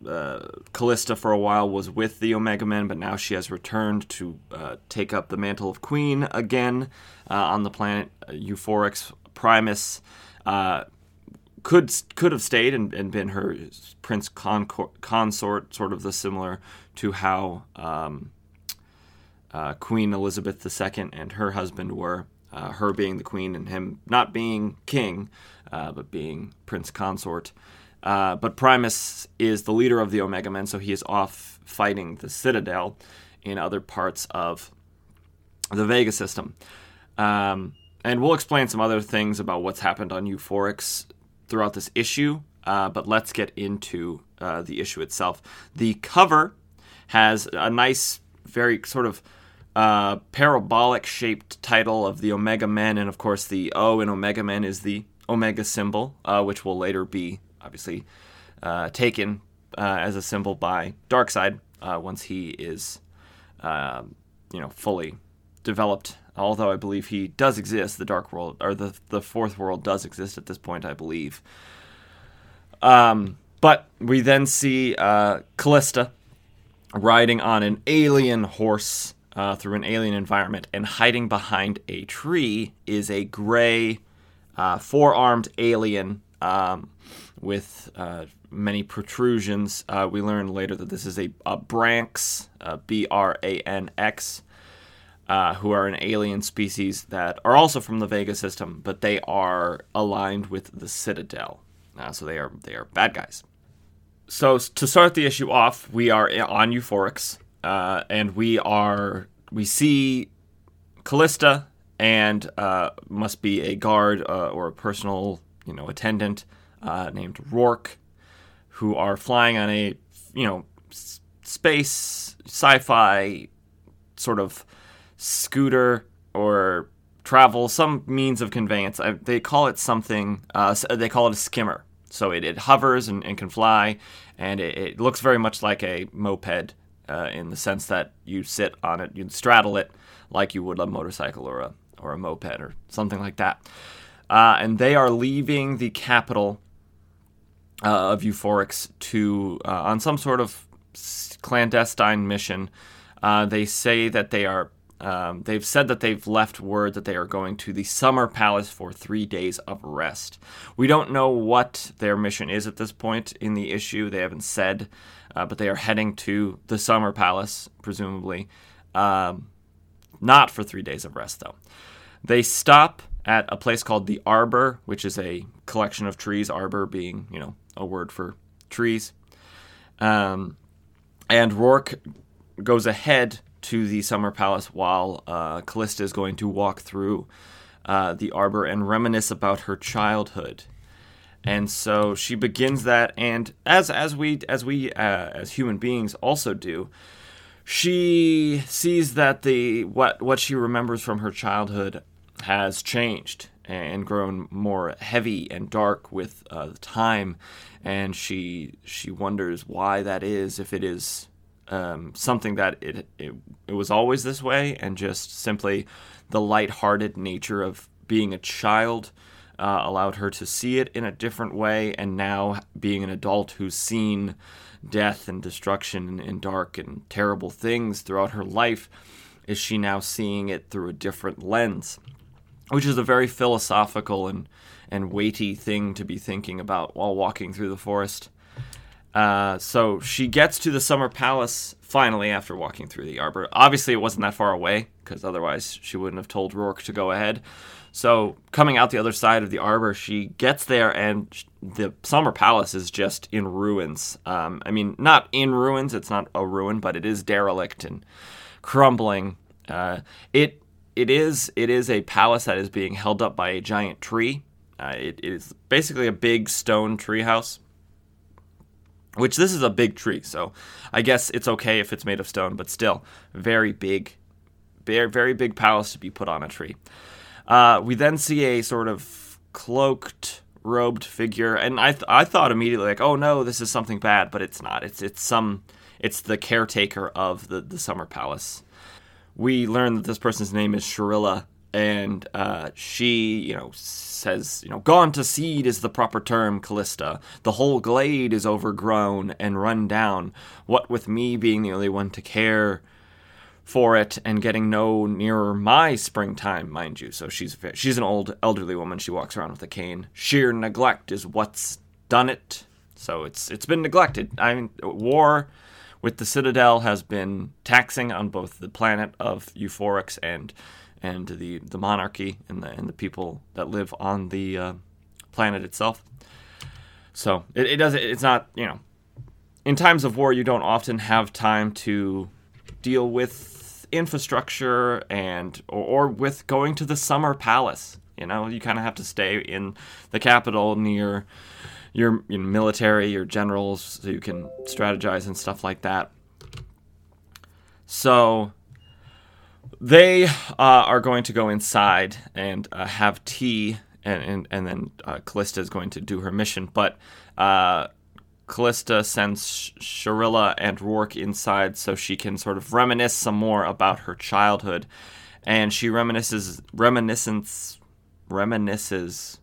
uh, Kalista for a while was with the Omega Men, but now she has returned to uh, take up the mantle of Queen again uh, on the planet Euphorix. Primus uh, could could have stayed and, and been her prince concor- consort, sort of the similar to how um, uh, Queen Elizabeth II and her husband were. Uh, her being the queen and him not being king, but being prince consort. Uh, but Primus is the leader of the Omega Men, so he is off fighting the Citadel in other parts of the Vega system. Um, and we'll explain some other things about what's happened on Euphorix throughout this issue, uh, but let's get into uh, the issue itself. The cover has a nice, very sort of uh, parabolic shaped title of the Omega Men, and of course, the O in Omega Men is the Omega symbol, uh, which will later be obviously uh, taken uh, as a symbol by Darkseid uh, once he is, um, you know, fully developed. Although I believe he does exist, the Dark World or the the Fourth World does exist at this point, I believe. Um, but we then see uh, Kalista riding on an alien horse uh, through an alien environment, and hiding behind a tree is a gray, uh, four-armed alien um, with uh, many protrusions. Uh, we learn later that this is a, a Branx, uh, B R A N X, uh, who are an alien species that are also from the Vega system, but they are aligned with the Citadel. Uh, so they are they are bad guys. So to start the issue off, we are on Euphorix, uh, and we are we see Kalista and must be a guard or a personal you know attendant uh, named Rourke, who are flying on a you know space sci-fi sort of scooter or travel, some means of conveyance. I, they call it something. Uh, they call it a skimmer. So it, it hovers and, and, can fly, and it, it, looks very much like a moped uh, in the sense that you sit on it, you straddle it like you would a motorcycle or a or a moped or something like that. Uh, and they are leaving the capital uh, of Euphorix to uh, on some sort of clandestine mission. Uh, they say that they are. Um, they've said that they've left word that they are going to the Summer Palace for three days of rest. We don't know what their mission is at this point in the issue. They haven't said, uh, but they are heading to the Summer Palace, presumably. Um, not for three days of rest, though. They stop at a place called the Arbor, which is a collection of trees. Arbor being, you know, a word for trees. Um, and Rourke goes ahead to the Summer Palace while uh, Kalista is going to walk through uh, the arbor and reminisce about her childhood. And so she begins that, and as as we as we uh, as human beings also do, she sees that the what what she remembers from her childhood has changed and grown more heavy and dark with uh, time, and she she wonders why that is. If it is um, something that it, it it was always this way, and just simply the light-hearted nature of being a child uh, allowed her to see it in a different way, and now being an adult who's seen death and destruction and, and dark and terrible things throughout her life, is she now seeing it through a different lens? Which is a very philosophical and, and weighty thing to be thinking about while walking through the forest. Uh, so she gets to the summer palace finally after walking through the arbor. Obviously, it wasn't that far away because otherwise she wouldn't have told Rourke to go ahead. So coming out the other side of the arbor, she gets there and the summer palace is just in ruins. Um, I mean, not in ruins; it's not a ruin, but it is derelict and crumbling. Uh, it it is it is a palace that is being held up by a giant tree. Uh, it, it is basically a big stone tree house. Which this is a big tree, so I guess it's okay if it's made of stone, but still very big, very very big palace to be put on a tree. Uh, we then see a sort of cloaked, robed figure, and I th- I thought immediately like, oh no, this is something bad, but it's not. It's it's some it's the caretaker of the the summer palace we learn that this person's name is Sharilla, and uh, she, you know, says, you know, gone to seed is the proper term, Kalista. The whole glade is overgrown and run down. What with me being the only one to care for it and getting no nearer my springtime, mind you. So she's she's an old elderly woman. She walks around with a cane. Sheer neglect is what's done it. So it's it's been neglected. I mean, war with the Citadel has been taxing on both the planet of Euphorix and and the, the monarchy and the, and the people that live on the uh, planet itself. So it, it does it's not you know in times of war you don't often have time to deal with infrastructure and or, or with going to the summer palace. You know you kind of have to stay in the capital near your you know, military, your generals, so you can strategize and stuff like that. So they uh, are going to go inside and uh, have tea, and and, and then uh, Kalista is going to do her mission. But uh, Kalista sends Shaarilla and Rourke inside so she can sort of reminisce some more about her childhood, and she reminisces reminiscence reminisces.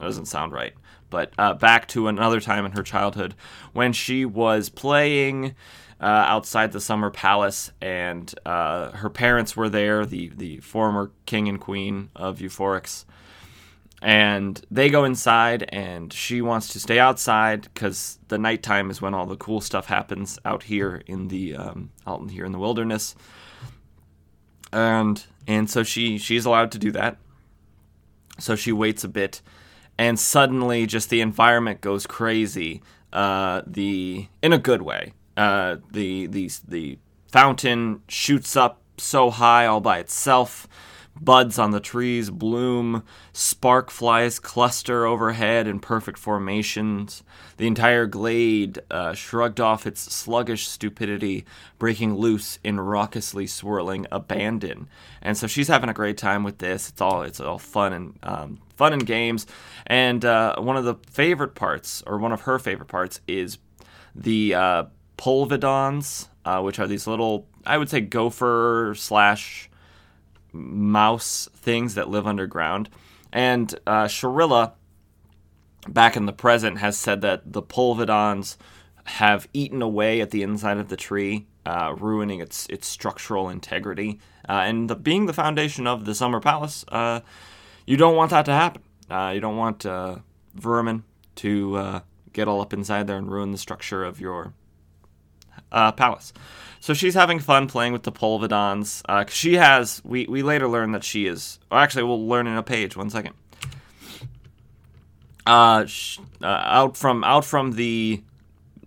That doesn't sound right but uh, back to another time in her childhood when she was playing uh, outside the summer palace, and uh, her parents were there, the the former king and queen of Euphorix. And they go inside, and she wants to stay outside because the nighttime is when all the cool stuff happens out here in the um, out here in the wilderness. And and so she she's allowed to do that. So she waits a bit, and suddenly just the environment goes crazy. Uh, the in a good way. Uh, the the the fountain shoots up so high all by itself. Buds on the trees bloom, spark flies cluster overhead in perfect formations. The entire glade uh, shrugged off its sluggish stupidity, breaking loose in raucously swirling abandon. And so she's having a great time with this. It's all it's all fun and um, fun and games. And uh, one of the favorite parts, or one of her favorite parts, is the uh, polvidons, uh, which are these little, I would say, gopher slash mouse things that live underground. And uh, Shaarilla, back in the present, has said that the polvidons have eaten away at the inside of the tree, uh, ruining its its structural integrity. Uh, and the, being the foundation of the Summer Palace, uh, you don't want that to happen. Uh, you don't want uh, vermin to uh, get all up inside there and ruin the structure of your palace. So she's having fun playing with the Polvidons. Uh, she has, we, we later learn that she is, or actually, we'll learn in a page. One second. Uh, sh- uh, out from out from the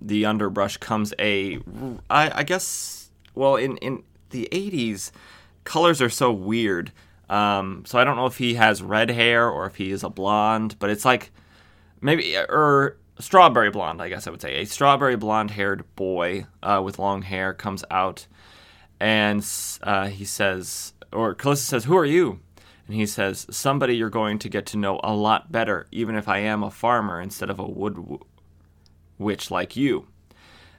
the underbrush comes a, I, I guess, well, in in the '80s, colors are so weird. Um, so I don't know if he has red hair or if he is a blonde, but it's like maybe or strawberry blonde, I guess I would say. A strawberry blonde haired boy uh, with long hair comes out and uh, he says, or Kalista says, Who are you? And he says, Somebody you're going to get to know a lot better, even if I am a farmer instead of a wood witch like you.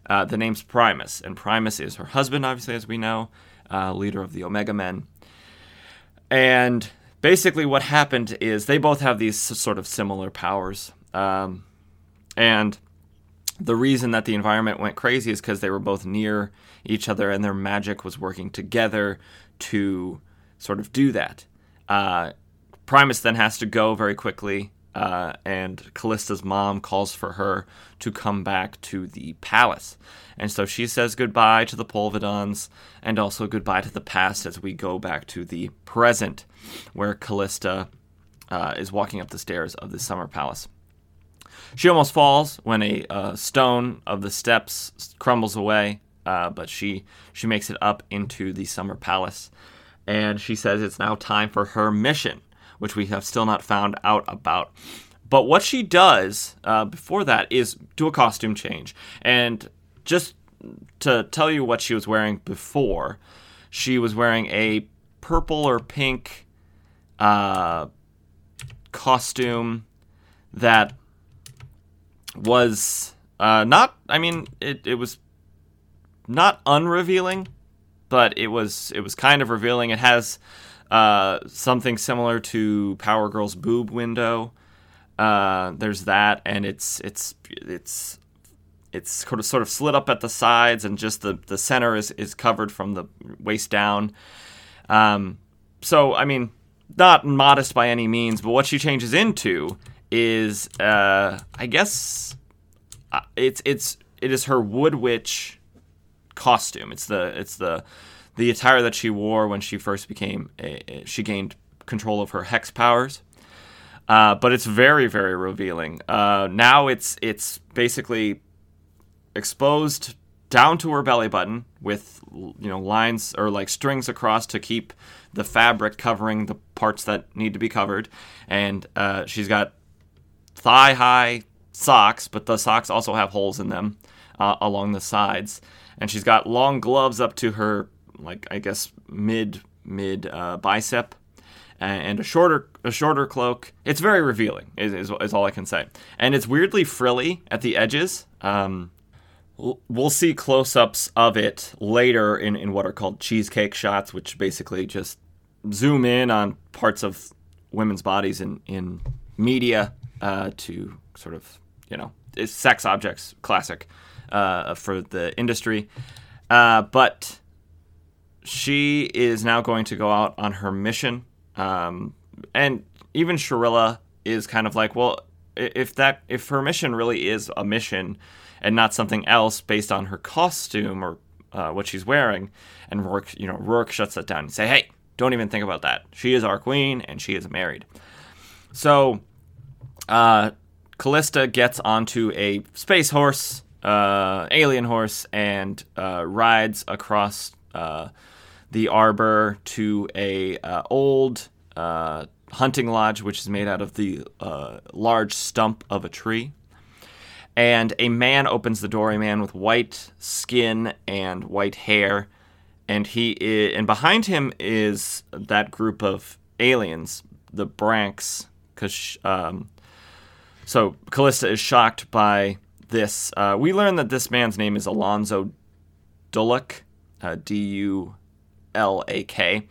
Uh, the name's Primus, and Primus is her husband, obviously, as we know, uh, leader of the Omega Men. And basically, what happened is they both have these sort of similar powers. Um, and the reason that the environment went crazy is because they were both near each other and their magic was working together to sort of do that. Uh, Primus then has to go very quickly, uh, and Kalista's mom calls for her to come back to the palace. And so she says goodbye to the Polvidons and also goodbye to the past as we go back to the present, where Kalista uh, is walking up the stairs of the summer palace. She almost falls when a uh, stone of the steps crumbles away, uh, but she she makes it up into the summer palace, and she says it's now time for her mission, which we have still not found out about. But what she does uh, before that is do a costume change, and just to tell you what she was wearing before, she was wearing a purple or pink uh, costume that was uh, not. I mean, it it was not unrevealing, but it was it was kind of revealing. It has uh, something similar to Power Girl's boob window. Uh, there's that, and it's it's it's it's sort of sort of slit up at the sides, and just the the center is is covered from the waist down. Um, so I mean, not modest by any means, but what she changes into is, uh, I guess, uh, it's it's it is her wood witch costume. It's the it's the the attire that she wore when she first became a, she gained control of her hex powers. Uh, but it's very very revealing. Uh, now it's it's basically exposed down to her belly button with you know lines or like strings across to keep the fabric covering the parts that need to be covered, and uh, she's got thigh high socks, but the socks also have holes in them uh, along the sides, and she's got long gloves up to her like I guess mid mid uh, bicep and a shorter a shorter cloak. It's very revealing, is, is, is, all I can say. And it's weirdly frilly at the edges. Um, we'll see close-ups of it later in, in what are called cheesecake shots, which basically just zoom in on parts of women's bodies in, in media uh, to sort of, you know, sex objects, classic uh, for the industry. Uh, but she is now going to go out on her mission. Um, and even Shirilla is kind of like, well, if that if her mission really is a mission and not something else based on her costume or uh, what she's wearing, and Rourke, you know, Rourke shuts that down and say, hey, don't even think about that. She is our queen and she is married. So, uh, Kalista gets onto a space horse, uh, alien horse, and uh, rides across uh, the arbor to a uh, old uh, hunting lodge, which is made out of the large stump of a tree. And a man opens the door, a man with white skin and white hair, and he is, and behind him is that group of aliens, the Branx, because um, so Kalista is shocked by this. Uh, we learn that this man's name is Alonzo Dulak, uh, D U L A K.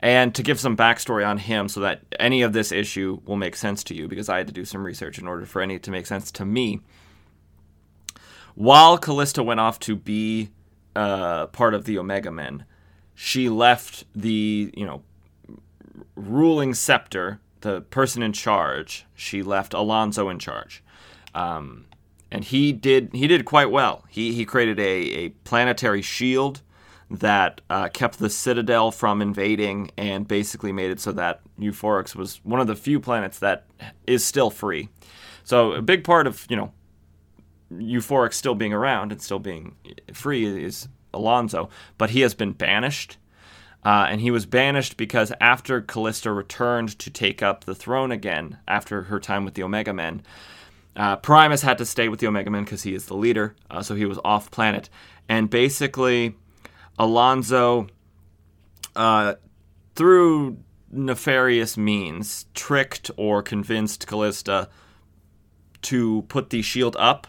And to give some backstory on him so that any of this issue will make sense to you, because I had to do some research in order for any to make sense to me. While Kalista went off to be uh, part of the Omega Men, she left the, you know, ruling scepter, the person in charge, she left Alonzo in charge. Um, and he did he did quite well. He he created a, a planetary shield that uh, kept the Citadel from invading and basically made it so that Euphorix was one of the few planets that is still free. So a big part of you know Euphorix still being around and still being free is Alonzo, but he has been banished. Uh, and he was banished because after Kalista returned to take up the throne again after her time with the Omega Men, uh, Primus had to stay with the Omega Men because he is the leader, uh, so he was off planet. And basically, Alonzo, uh, through nefarious means, tricked or convinced Callista to put the shield up.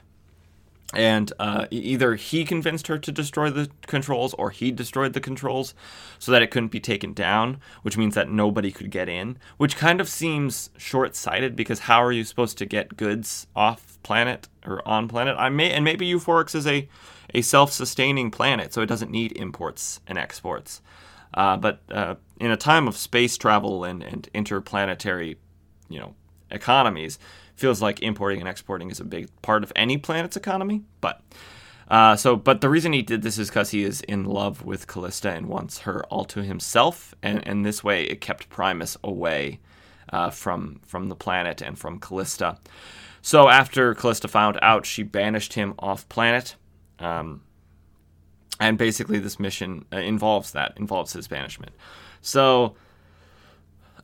And uh, either he convinced her to destroy the controls or he destroyed the controls so that it couldn't be taken down, which means that nobody could get in, which kind of seems short sighted because how are you supposed to get goods off planet or on planet? I may, and maybe Euphorix is a a self-sustaining planet, so it doesn't need imports and exports. Uh, but uh, in a time of space travel and, and interplanetary, you know, economies, feels like importing and exporting is a big part of any planet's economy. But uh, so, but the reason he did this is because he is in love with Kalista and wants her all to himself, and, and this way it kept Primus away uh, from from the planet and from Kalista. So after Kalista found out, she banished him off planet. Um, and basically, this mission uh, involves that, involves his banishment. So,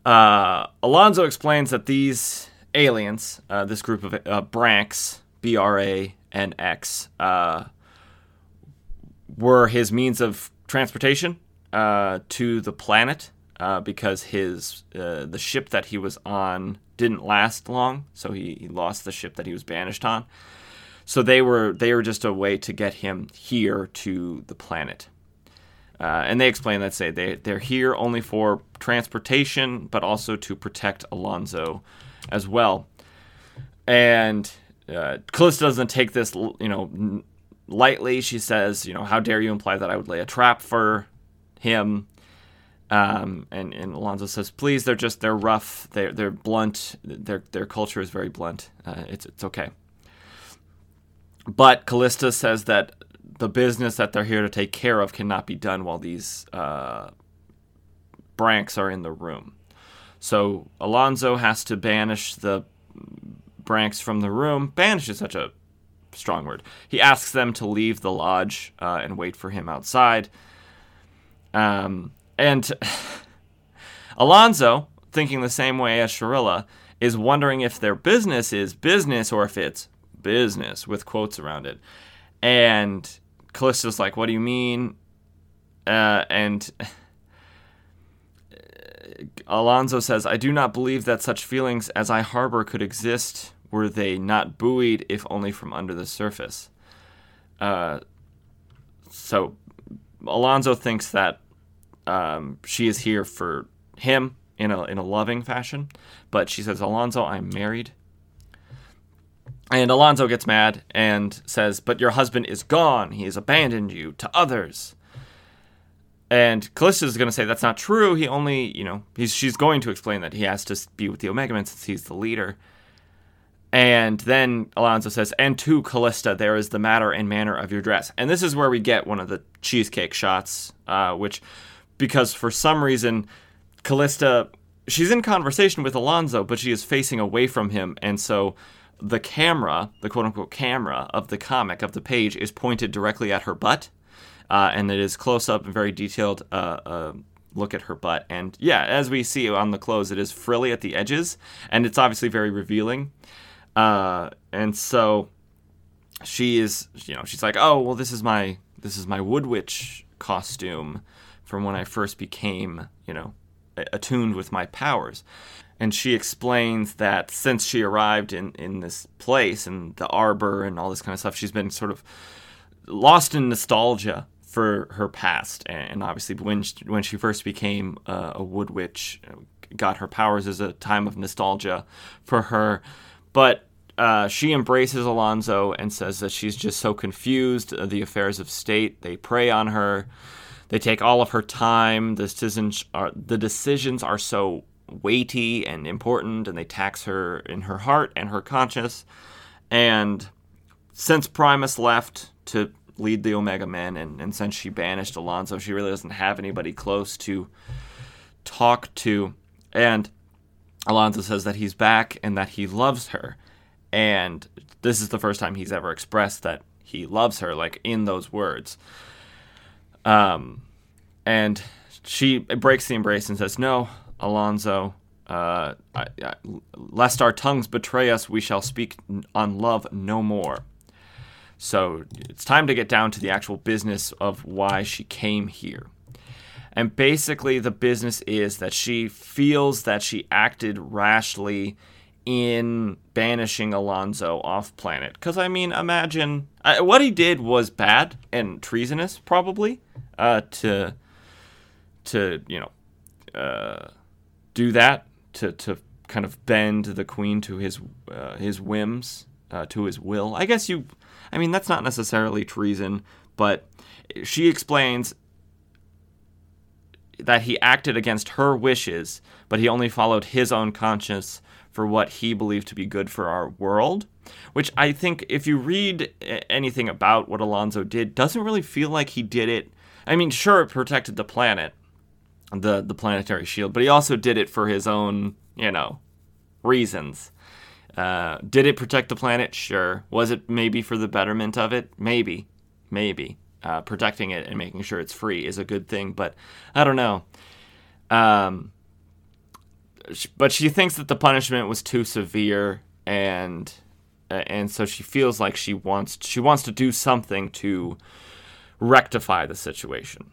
uh, Alonzo explains that these aliens, uh, this group of uh, Branx, B R A N X, uh, were his means of transportation uh, to the planet uh, because his uh, the ship that he was on didn't last long, so he, he lost the ship that he was banished on. So they were they were just a way to get him here to the planet. Uh, and they explain that say they they're here only for transportation, but also to protect Alonzo as well. And uh, Kalista doesn't take this, you know, lightly. She says, you know, how dare you imply that I would lay a trap for him? Um, and, and Alonzo says, please, they're just they're rough, they're they're blunt, their their culture is very blunt. Uh, it's it's okay. But Kalista says that the business that they're here to take care of cannot be done while these uh, Branx are in the room. So Alonzo has to banish the Branx from the room. Banish is such a strong word. He asks them to leave the lodge uh, and wait for him outside. Um, and Alonzo, thinking the same way as Sharilla, is wondering if their business is business or if it's business with quotes around it. And Kalista's like, What do you mean? Uh, and Alonzo says, I do not believe that such feelings as I harbor could exist were they not buoyed, if only from under the surface. Uh, so Alonzo thinks that um, she is here for him in a in a loving fashion, but she says, "Alonzo, I'm married." And Alonzo gets mad and says, "But your husband is gone. He has abandoned you to others." And Kalista is going to say that's not true. He only, you know, he's she's going to explain that he has to be with the Omega Men since he's the leader. And then Alonzo says, and to Kalista, there is the matter and manner of your dress. And this is where we get one of the cheesecake shots, uh, which, because for some reason, Kalista, she's in conversation with Alonzo, but she is facing away from him. And so the camera, the quote unquote camera of the comic, of the page, is pointed directly at her butt. Uh, and it is close up and very detailed uh, uh, look at her butt. And yeah, as we see on the clothes, it is frilly at the edges, and it's obviously very revealing. Uh, and so she is, you know, she's like, oh, well, this is my this is my wood witch costume from when I first became, you know, attuned with my powers. And she explains that since she arrived in, in this place and the arbor and all this kind of stuff, she's been sort of lost in nostalgia for her past. And obviously, when she, when she first became uh, a wood witch, got her powers as a time of nostalgia for her. But uh, she embraces Alonzo and says that she's just so confused. Uh, the affairs of state they prey on her. They take all of her time. The decisions are the decisions are so weighty and important, and they tax her in her heart and her conscience. And since Primus left to lead the Omega Men, and, and since she banished Alonzo, she really doesn't have anybody close to talk to. And Alonzo says that he's back and that he loves her. And this is the first time he's ever expressed that he loves her, like in those words. Um, and she breaks the embrace and says, No, Alonzo, uh, I, I, lest our tongues betray us, we shall speak on love no more. So it's time to get down to the actual business of why she came here. And basically, the business is that she feels that she acted rashly in banishing Alonzo off planet. Because, I mean, imagine uh, what he did was bad and treasonous, probably, uh, to, to, you know, uh, do that, to, to kind of bend the queen to his, uh, his whims, uh, to his will. I guess you, I mean, that's not necessarily treason, but she explains that he acted against her wishes, but he only followed his own conscience for what he believed to be good for our world. Which I think, if you read anything about what Alonzo did, doesn't really feel like he did it. I mean, sure, it protected the planet, the the planetary shield, but he also did it for his own, you know, reasons. Uh, did it protect the planet? Sure. Was it maybe for the betterment of it? Maybe, maybe. Uh, protecting it and making sure it's free is a good thing, but I don't know. Um, but she thinks that the punishment was too severe, and and so she feels like she wants she wants to do something to rectify the situation.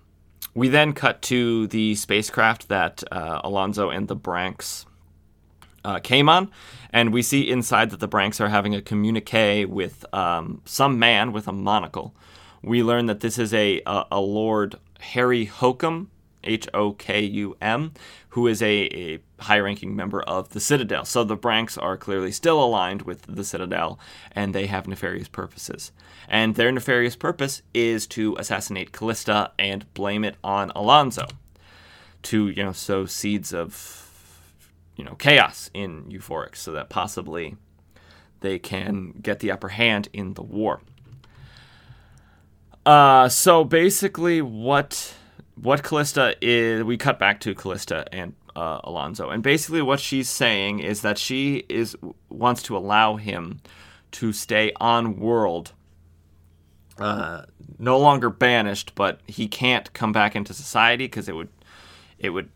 We then cut to the spacecraft that uh, Alonzo and the Branx uh, came on, and we see inside that the Branx are having a communique with um, some man with a monocle. We learn that this is a, a, a Lord Harry Hokum, H O K U M, who is a, a high ranking member of the Citadel. So the Branx are clearly still aligned with the Citadel, and they have nefarious purposes. And their nefarious purpose is to assassinate Kalista and blame it on Alonso to, you know, sow seeds of, you know, chaos in Euphorix so that possibly they can get the upper hand in the war. Uh, so basically, what what Kalista is, we cut back to Kalista and uh, Alonso, and basically what she's saying is that she is wants to allow him to stay on world, uh, no longer banished, but he can't come back into society because it would it would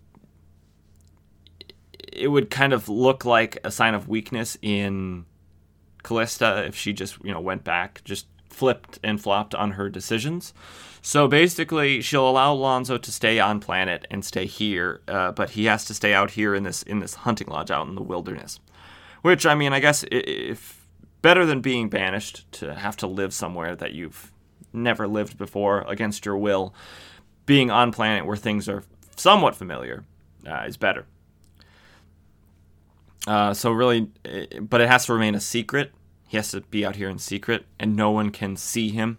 it would kind of look like a sign of weakness in Kalista if she just you know went back, just flipped and flopped on her decisions. So basically, she'll allow Alonso to stay on planet and stay here, uh, but he has to stay out here in this in this hunting lodge out in the wilderness. Which I mean, I guess if better than being banished to have to live somewhere that you've never lived before against your will, being on planet where things are somewhat familiar uh, is better. Uh, so really, but it has to remain a secret. He has to be out here in secret, and no one can see him.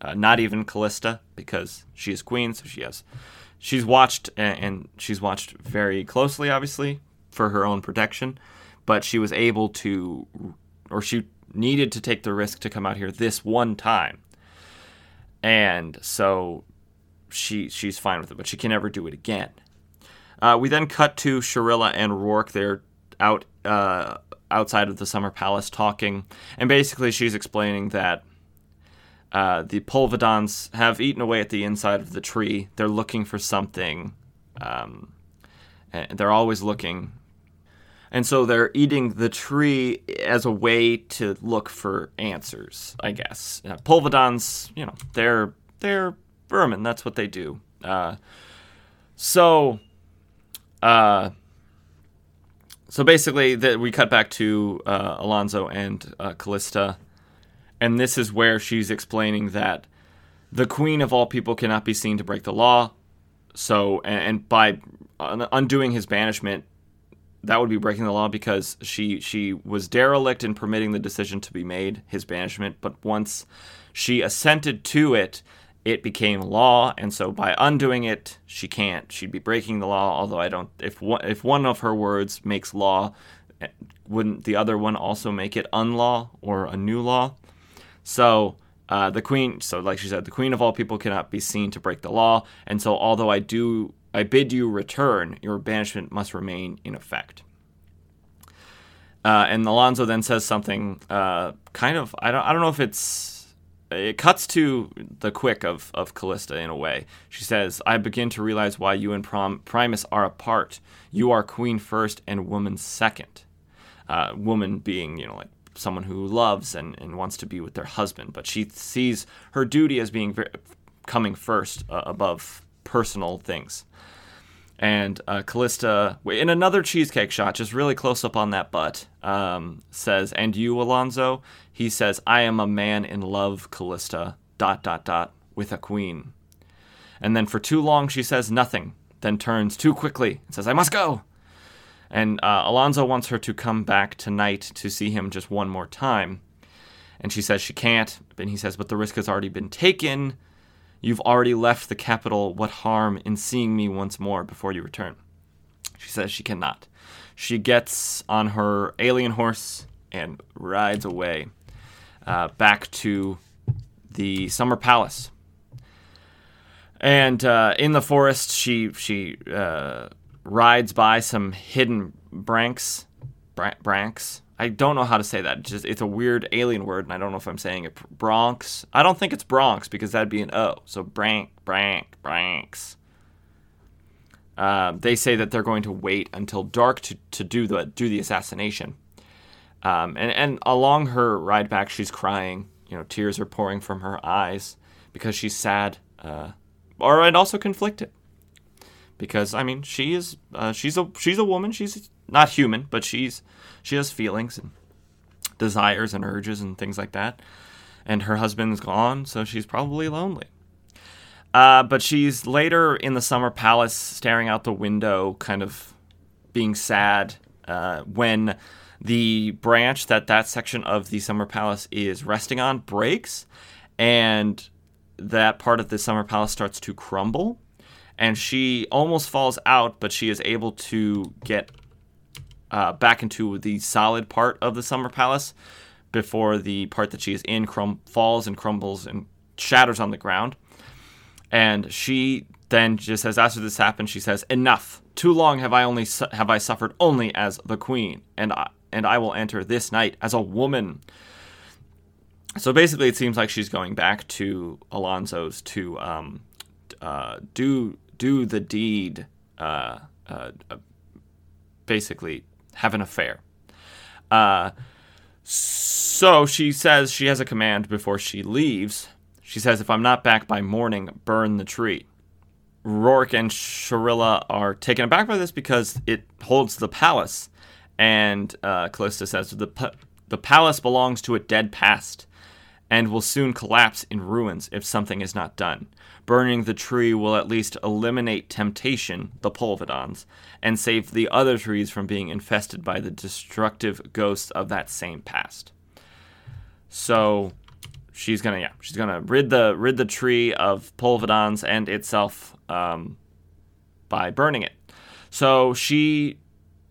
Uh, not even Kalista, because she is queen, so she has. She's watched, and, she's watched very closely, obviously, for her own protection. But she was able to, or she needed to take the risk to come out here this one time. And so she she's fine with it, but she can never do it again. Uh, we then cut to Shirilla and Rourke. They're out uh, outside of the Summer Palace talking, and basically she's explaining that uh, the Pulvidons have eaten away at the inside of the tree. They're looking for something. Um, they're always looking. And so they're eating the tree as a way to look for answers, I guess. Uh, you know, they're they're vermin. That's what they do. Uh, so, uh, so basically, that we cut back to uh, Alonso and uh, Kalista, and this is where she's explaining that the queen of all people cannot be seen to break the law. So, and, and by undoing his banishment, that would be breaking the law because she she was derelict in permitting the decision to be made, his banishment. But once she assented to it, it became law, and so by undoing it, she can't. She'd be breaking the law. Although I don't, if one, if one of her words makes law, eh, wouldn't the other one also make it unlaw or a new law? So uh, the queen, so like she said, the queen of all people cannot be seen to break the law, and so although I do, I bid you return, your banishment must remain in effect. Uh, and Alonso then says something uh, kind of I don't I don't know if it's it cuts to the quick of, of Kalista in a way. She says, I begin to realize why you and Prom- Primus are apart. You are queen first and woman second. Uh, woman being, you know, like someone who loves and, and wants to be with their husband, but she sees her duty as being coming first uh, above personal things. And uh, Kalista, in another cheesecake shot, just really close up on that butt, um, says, "And you, Alonso?" He says, "I am a man in love, Kalista." Dot dot dot with a queen. And then for too long she says nothing, then turns too quickly and says, "I must go." And uh, Alonso wants her to come back tonight to see him just one more time. And she says she can't. And he says, "But the risk has already been taken." You've already left the capital. What harm in seeing me once more before you return? She says she cannot. She gets on her alien horse and rides away uh, back to the summer palace. And uh, in the forest, she she uh, rides by some hidden branx, branx, I don't know how to say that. It's just it's a weird alien word, and I don't know if I'm saying it Bronx. I don't think it's Bronx because that'd be an O. So Brank, Brank, Branx. Uh, they say that they're going to wait until dark to, to do the do the assassination. Um, and and along her ride back, she's crying. You know, tears are pouring from her eyes because she's sad, uh, or and also conflicted. Because I mean, she is uh, she's a she's a woman. She's not human, but she's she has feelings and desires and urges and things like that. And her husband's gone, so she's probably lonely. Uh, but she's later in the summer palace, staring out the window, kind of being sad uh, when the branch that that section of the summer palace is resting on breaks, and that part of the summer palace starts to crumble, and she almost falls out, but she is able to get uh, back into the solid part of the summer palace before the part that she is in crum- falls and crumbles and shatters on the ground. And she then just says, after this happens, she says, "Enough. Too long have I only su- have I suffered only as the queen, and I, and I will enter this night as a woman." So basically, it seems like she's going back to Alonso's to um, uh, do do the deed, uh, uh, basically have an affair. Uh, so she says she has a command before she leaves. She says, "If I'm not back by morning, burn the tree." Rourke and Sharilla are taken aback by this because it holds the palace, and uh, Kalista says the the palace belongs to a dead past, and will soon collapse in ruins if something is not done. Burning the tree will at least eliminate temptation, the Polvidons, and save the other trees from being infested by the destructive ghosts of that same past. So she's gonna yeah she's gonna rid the rid the tree of Polvidons and itself um, by burning it. So she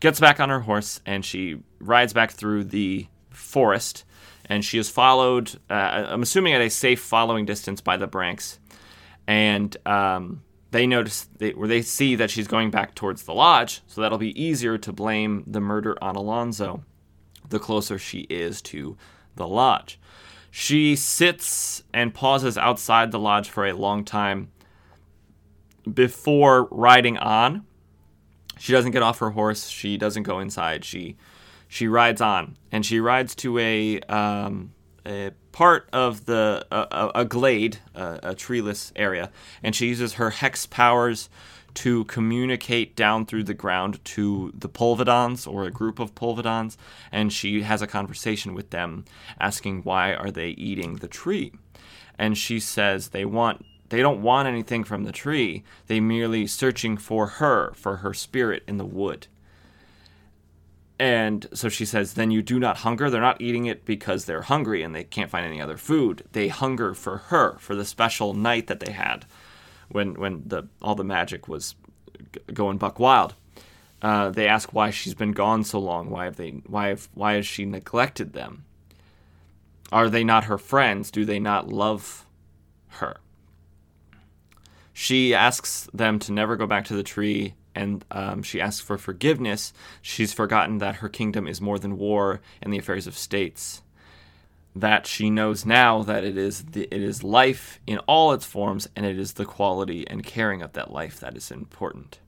gets back on her horse and she rides back through the forest and she is followed uh, I'm assuming at a safe following distance by the Branx and um, they notice they, where they see that she's going back towards the lodge, so that'll be easier to blame the murder on Alonso the closer she is to the lodge. She sits and pauses outside the lodge for a long time before riding on. She doesn't get off her horse. She doesn't go inside. She she rides on, and she rides to a um, a part of the a, a glade, a, a, treeless area, and she uses her hex powers to communicate down through the ground to the Polvidons or a group of Polvidons, and she has a conversation with them, asking why are they eating the tree, and she says they want they don't want anything from the tree. They merely searching for her, for her spirit in the wood. And so she says, then you do not hunger. They're not eating it because they're hungry and they can't find any other food. They hunger for her, for the special night that they had when when the all the magic was going buck wild. Uh, they ask why she's been gone so long. Why have they? Why have? Why has she neglected them? Are they not her friends? Do they not love her? She asks them to never go back to the tree and um, she asks for forgiveness, she's forgotten that her kingdom is more than war and the affairs of states. That she knows now that it is the, it is life in all its forms, and it is the quality and caring of that life that is important.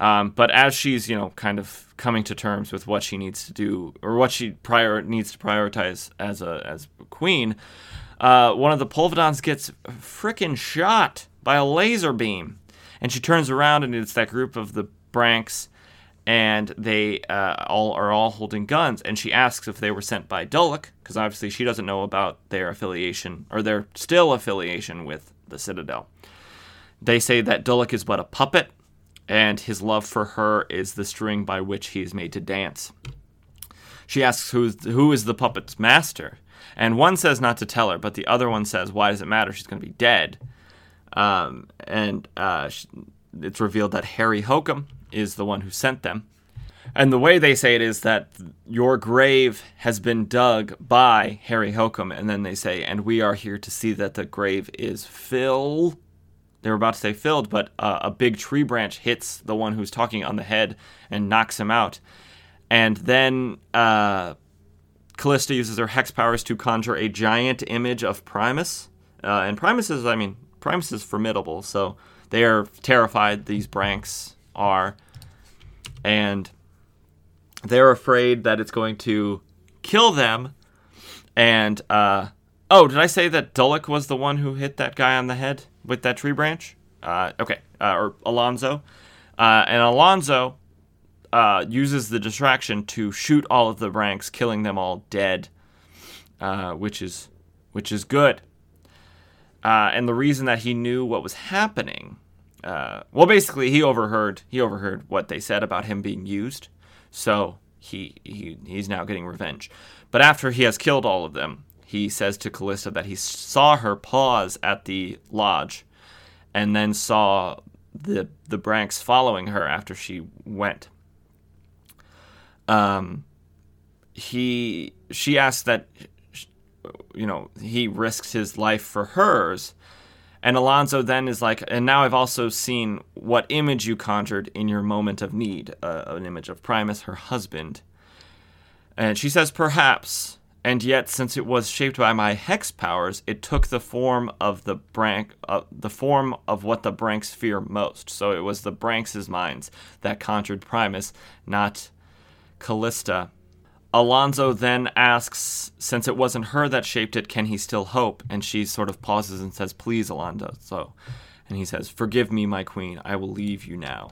Um, but as she's you know kind of coming to terms with what she needs to do or what she prior needs to prioritize as a as queen, uh, one of the Polvidons gets frickin' shot by a laser beam and she turns around and it's that group of the Branx, and they uh, all are all holding guns. And she asks if they were sent by Dulloch, because obviously she doesn't know about their affiliation or their still affiliation with the Citadel. They say that Dulloch is but a puppet, and his love for her is the string by which he is made to dance. She asks who who is the puppet's master, and one says not to tell her, but the other one says, "Why does it matter? She's going to be dead." Um, and uh, it's revealed that Harry Hokum is the one who sent them. And the way they say it is that your grave has been dug by Harry Hokum, and then they say, and we are here to see that the grave is filled. They were about to say filled, but uh, a big tree branch hits the one who's talking on the head and knocks him out. And then uh, Kalista uses her hex powers to conjure a giant image of Primus. Uh, and Primus is, I mean, Primus is formidable, so they are terrified. These Branx are, and they're afraid that it's going to kill them. And uh, oh, did I say that Dulloch was the one who hit that guy on the head with that tree branch? Uh, okay, uh, or Alonso, uh, and Alonso uh, uses the distraction to shoot all of the Branx, killing them all dead, uh, which is which is good. Uh, and the reason that he knew what was happening, uh, well, basically, he overheard he overheard what they said about him being used, so he, he he's now getting revenge. But after he has killed all of them, he says to Kalista that he saw her pause at the lodge, and then saw the the Branx following her after she went. Um, he she asked that you know he risks his life for hers. And alonso then is like and now i've also seen what image you conjured in your moment of need uh, an image of primus her husband. And she says perhaps. And yet since it was shaped by my hex powers it took the form of the brank uh, the form of what the branx fear most. So it was the branx' minds that conjured primus not kalista Alonso then asks, since it wasn't her that shaped it, can he still hope? And she sort of pauses and says, Please, Alonso. So, and he says, Forgive me, my queen. I will leave you now.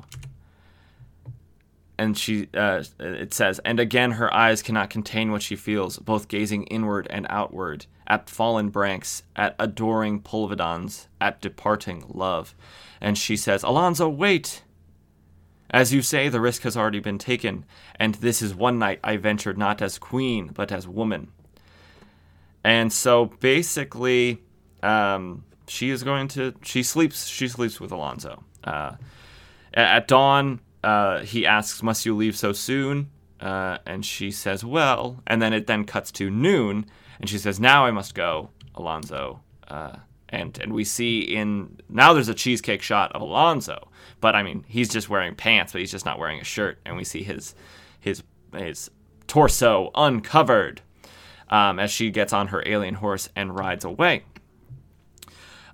And she, uh, it says, and again her eyes cannot contain what she feels, both gazing inward and outward, at fallen Branx, at adoring Polvidons, at departing love. And she says, Alonso, wait! As you say, the risk has already been taken, and this is one night I ventured not as queen, but as woman. And so basically, um, she is going to. She sleeps. She sleeps with Alonso. Uh, at dawn, uh, he asks, "Must you leave so soon?" Uh, and she says, "Well." And then it then cuts to noon, and she says, "Now I must go, Alonso." And and we see in now there's a cheesecake shot of Alonso, but I mean he's just wearing pants, but he's just not wearing a shirt, and we see his his his torso uncovered um, as she gets on her alien horse and rides away.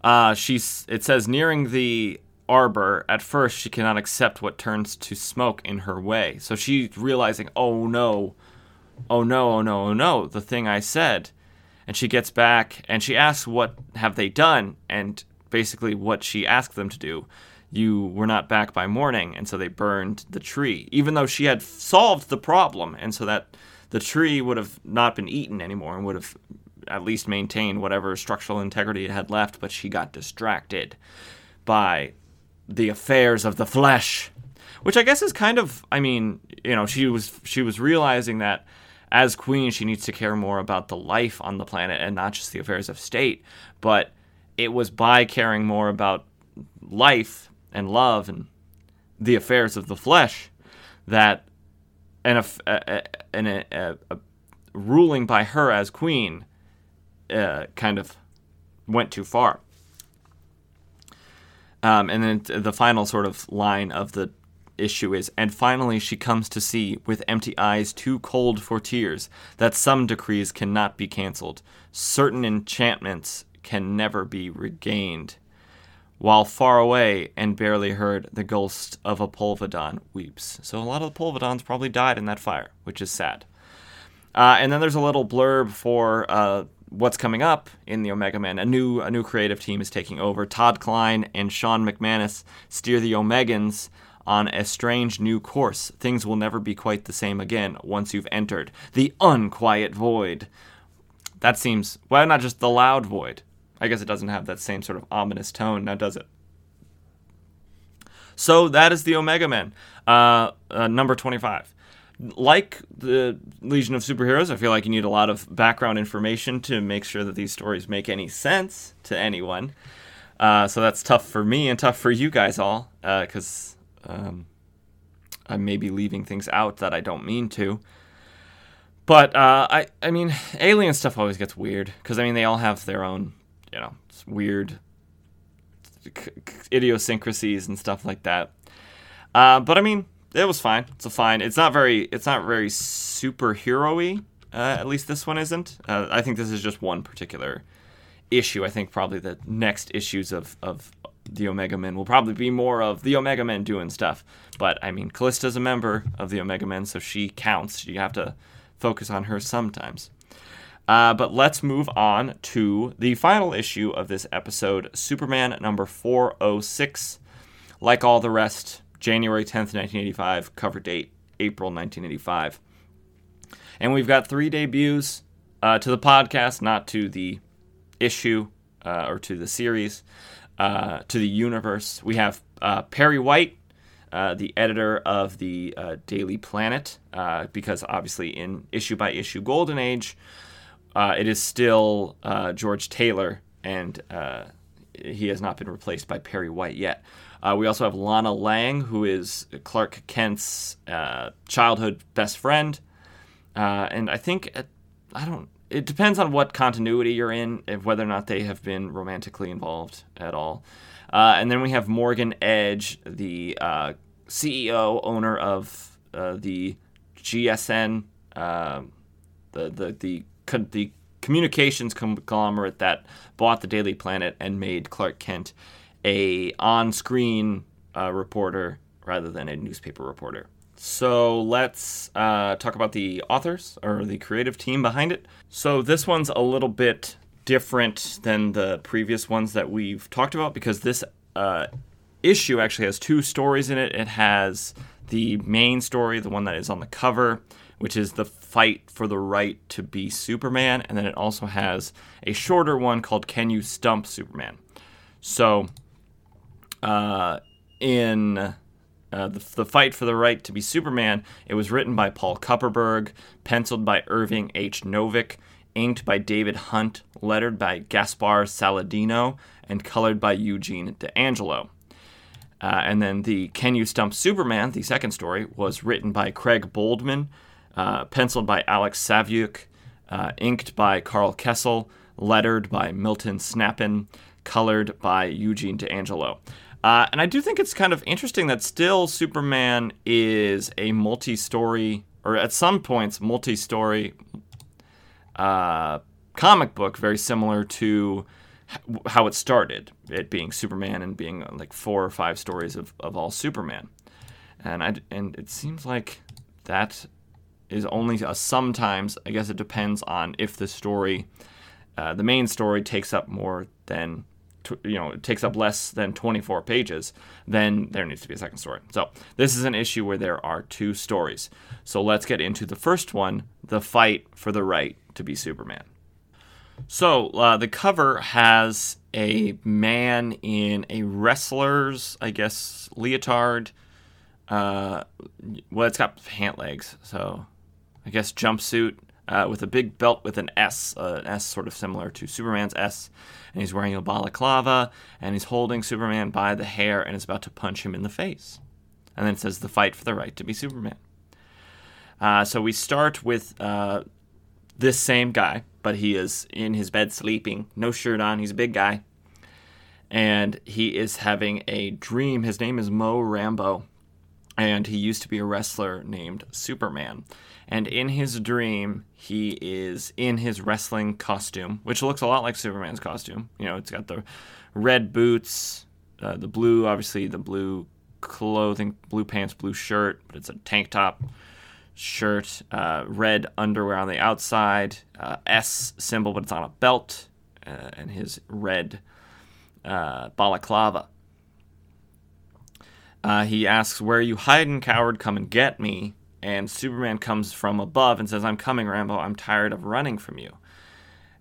Uh, she's it says nearing the arbor. At first she cannot accept what turns to smoke in her way. So she's realizing oh no oh no oh no oh no the thing i said and she gets back and she asks what have they done and basically what she asked them to do. You were not back by morning. And so they burned the tree even though she had solved the problem. And so that the tree would have not been eaten anymore and would have at least maintained whatever structural integrity it had left. But she got distracted by the affairs of the flesh which i guess is kind of i mean you know she was she was realizing that as queen, she needs to care more about the life on the planet and not just the affairs of state. But it was by caring more about life and love and the affairs of the flesh that an, a, a, a, a ruling by her as queen uh, kind of went too far. Um, and then the final sort of line of the issue is, and finally she comes to see, with empty eyes too cold for tears, that some decrees cannot be cancelled, certain enchantments can never be regained. While far away and barely heard, the ghost of a Polvidon weeps. So a lot of the Polvidons probably died in that fire, which is sad. Uh, and then there's a little blurb for uh, what's coming up in the Omega Man. A new a new creative team is taking over. Todd Klein and Shawn McManus steer the Omegans on a strange new course. Things will never be quite the same again once you've entered the unquiet void. That seems, well, not just the loud void. I guess it doesn't have that same sort of ominous tone, now does it? So that is the Omega Men, uh, uh, number 25. Like the Legion of Superheroes, I feel like you need a lot of background information to make sure that these stories make any sense to anyone. Uh, so that's tough for me and tough for you guys all, because uh, um, I may be leaving things out that I don't mean to. But uh, I, I mean, alien stuff always gets weird because I mean they all have their own, you know, weird idiosyncrasies and stuff like that. Uh, but I mean, it was fine. It's a fine. It's not very. It's not very superhero-y. Uh, at least this one isn't. Uh, I think this is just one particular issue. I think probably the next issues of of the Omega Men will probably be more of the Omega Men doing stuff. But I mean, Kalista's a member of the Omega Men, so she counts. You have to focus on her sometimes. Uh, but let's move on to the final issue of this episode Superman number 406. Like all the rest, January 10th, 1985, cover date April 1985. And we've got three debuts uh, to the podcast, not to the issue uh, or to the series, uh, to the universe. We have uh, Perry White, uh, the editor of the uh, Daily Planet, uh, because obviously in issue by issue Golden Age, it is still George Taylor, and he has not been replaced by Perry White yet. we also have Lana Lang, who is Clark Kent's childhood best friend, and I think I don't it depends on what continuity you're in, if whether or not they have been romantically involved at all. Uh, and then we have Morgan Edge, the uh, CEO owner of uh, the GSN, um, the the the the communications conglomerate that bought the Daily Planet and made Clark Kent a on-screen uh, reporter rather than a newspaper reporter. So let's uh, talk about the authors or the creative team behind it. So this one's a little bit different than the previous ones that we've talked about because this uh, issue actually has two stories in it. It has the main story, the one that is on the cover, which is the fight for the right to be Superman, and then it also has a shorter one called Can You Stump Superman? So, uh, in uh, the, the Fight for the Right to be Superman. It was written by Paul Kupperberg, penciled by Irving H. Novick, inked by David Hunt, lettered by Gaspar Saladino, and colored by Eugene D'Angelo. Uh, and then the Can You Stump Superman, the second story, was written by Craig Boldman, uh, penciled by Alex Saviuk, uh, inked by Karl Kesel, lettered by Milton Snapinn, colored by Eugene D'Angelo. Uh, and I do think it's kind of interesting that still Superman is a multi story, or at some points, multi story uh, comic book, very similar to how it started, it being Superman and being like four or five stories of, of all Superman. And I, and it seems like that is only a sometimes, I guess it depends on if the story, uh, the main story takes up more than you know it takes up less than 24 pages, then there needs to be a second story. So this is an issue where there are two stories. So let's get into the first one: the fight for the right to be Superman. So uh, the cover has a man in a wrestler's, I guess, leotard. Uh, well, it's got pant legs, so I guess jumpsuit uh, with a big belt with an S, uh, an S sort of similar to Superman's S. And he's wearing a balaclava, and he's holding Superman by the hair and is about to punch him in the face. And then it says the fight for the right to be Superman. Uh, so we start with uh, this same guy, but he is in his bed sleeping, no shirt on. He's a big guy. And he is having a dream. His name is Mo Rambeau, and he used to be a wrestler named Superman. And in his dream, he is in his wrestling costume, which looks a lot like Superman's costume. You know, it's got the red boots, uh, the blue, obviously, the blue clothing, blue pants, blue shirt, but it's a tank top shirt, uh, red underwear on the outside, uh, S symbol, but it's on a belt, uh, and his red uh, balaclava. Uh, he asks, Where are you hiding, coward? Come and get me and Superman comes from above and says, "I'm coming, Rambo. I'm tired of running from you."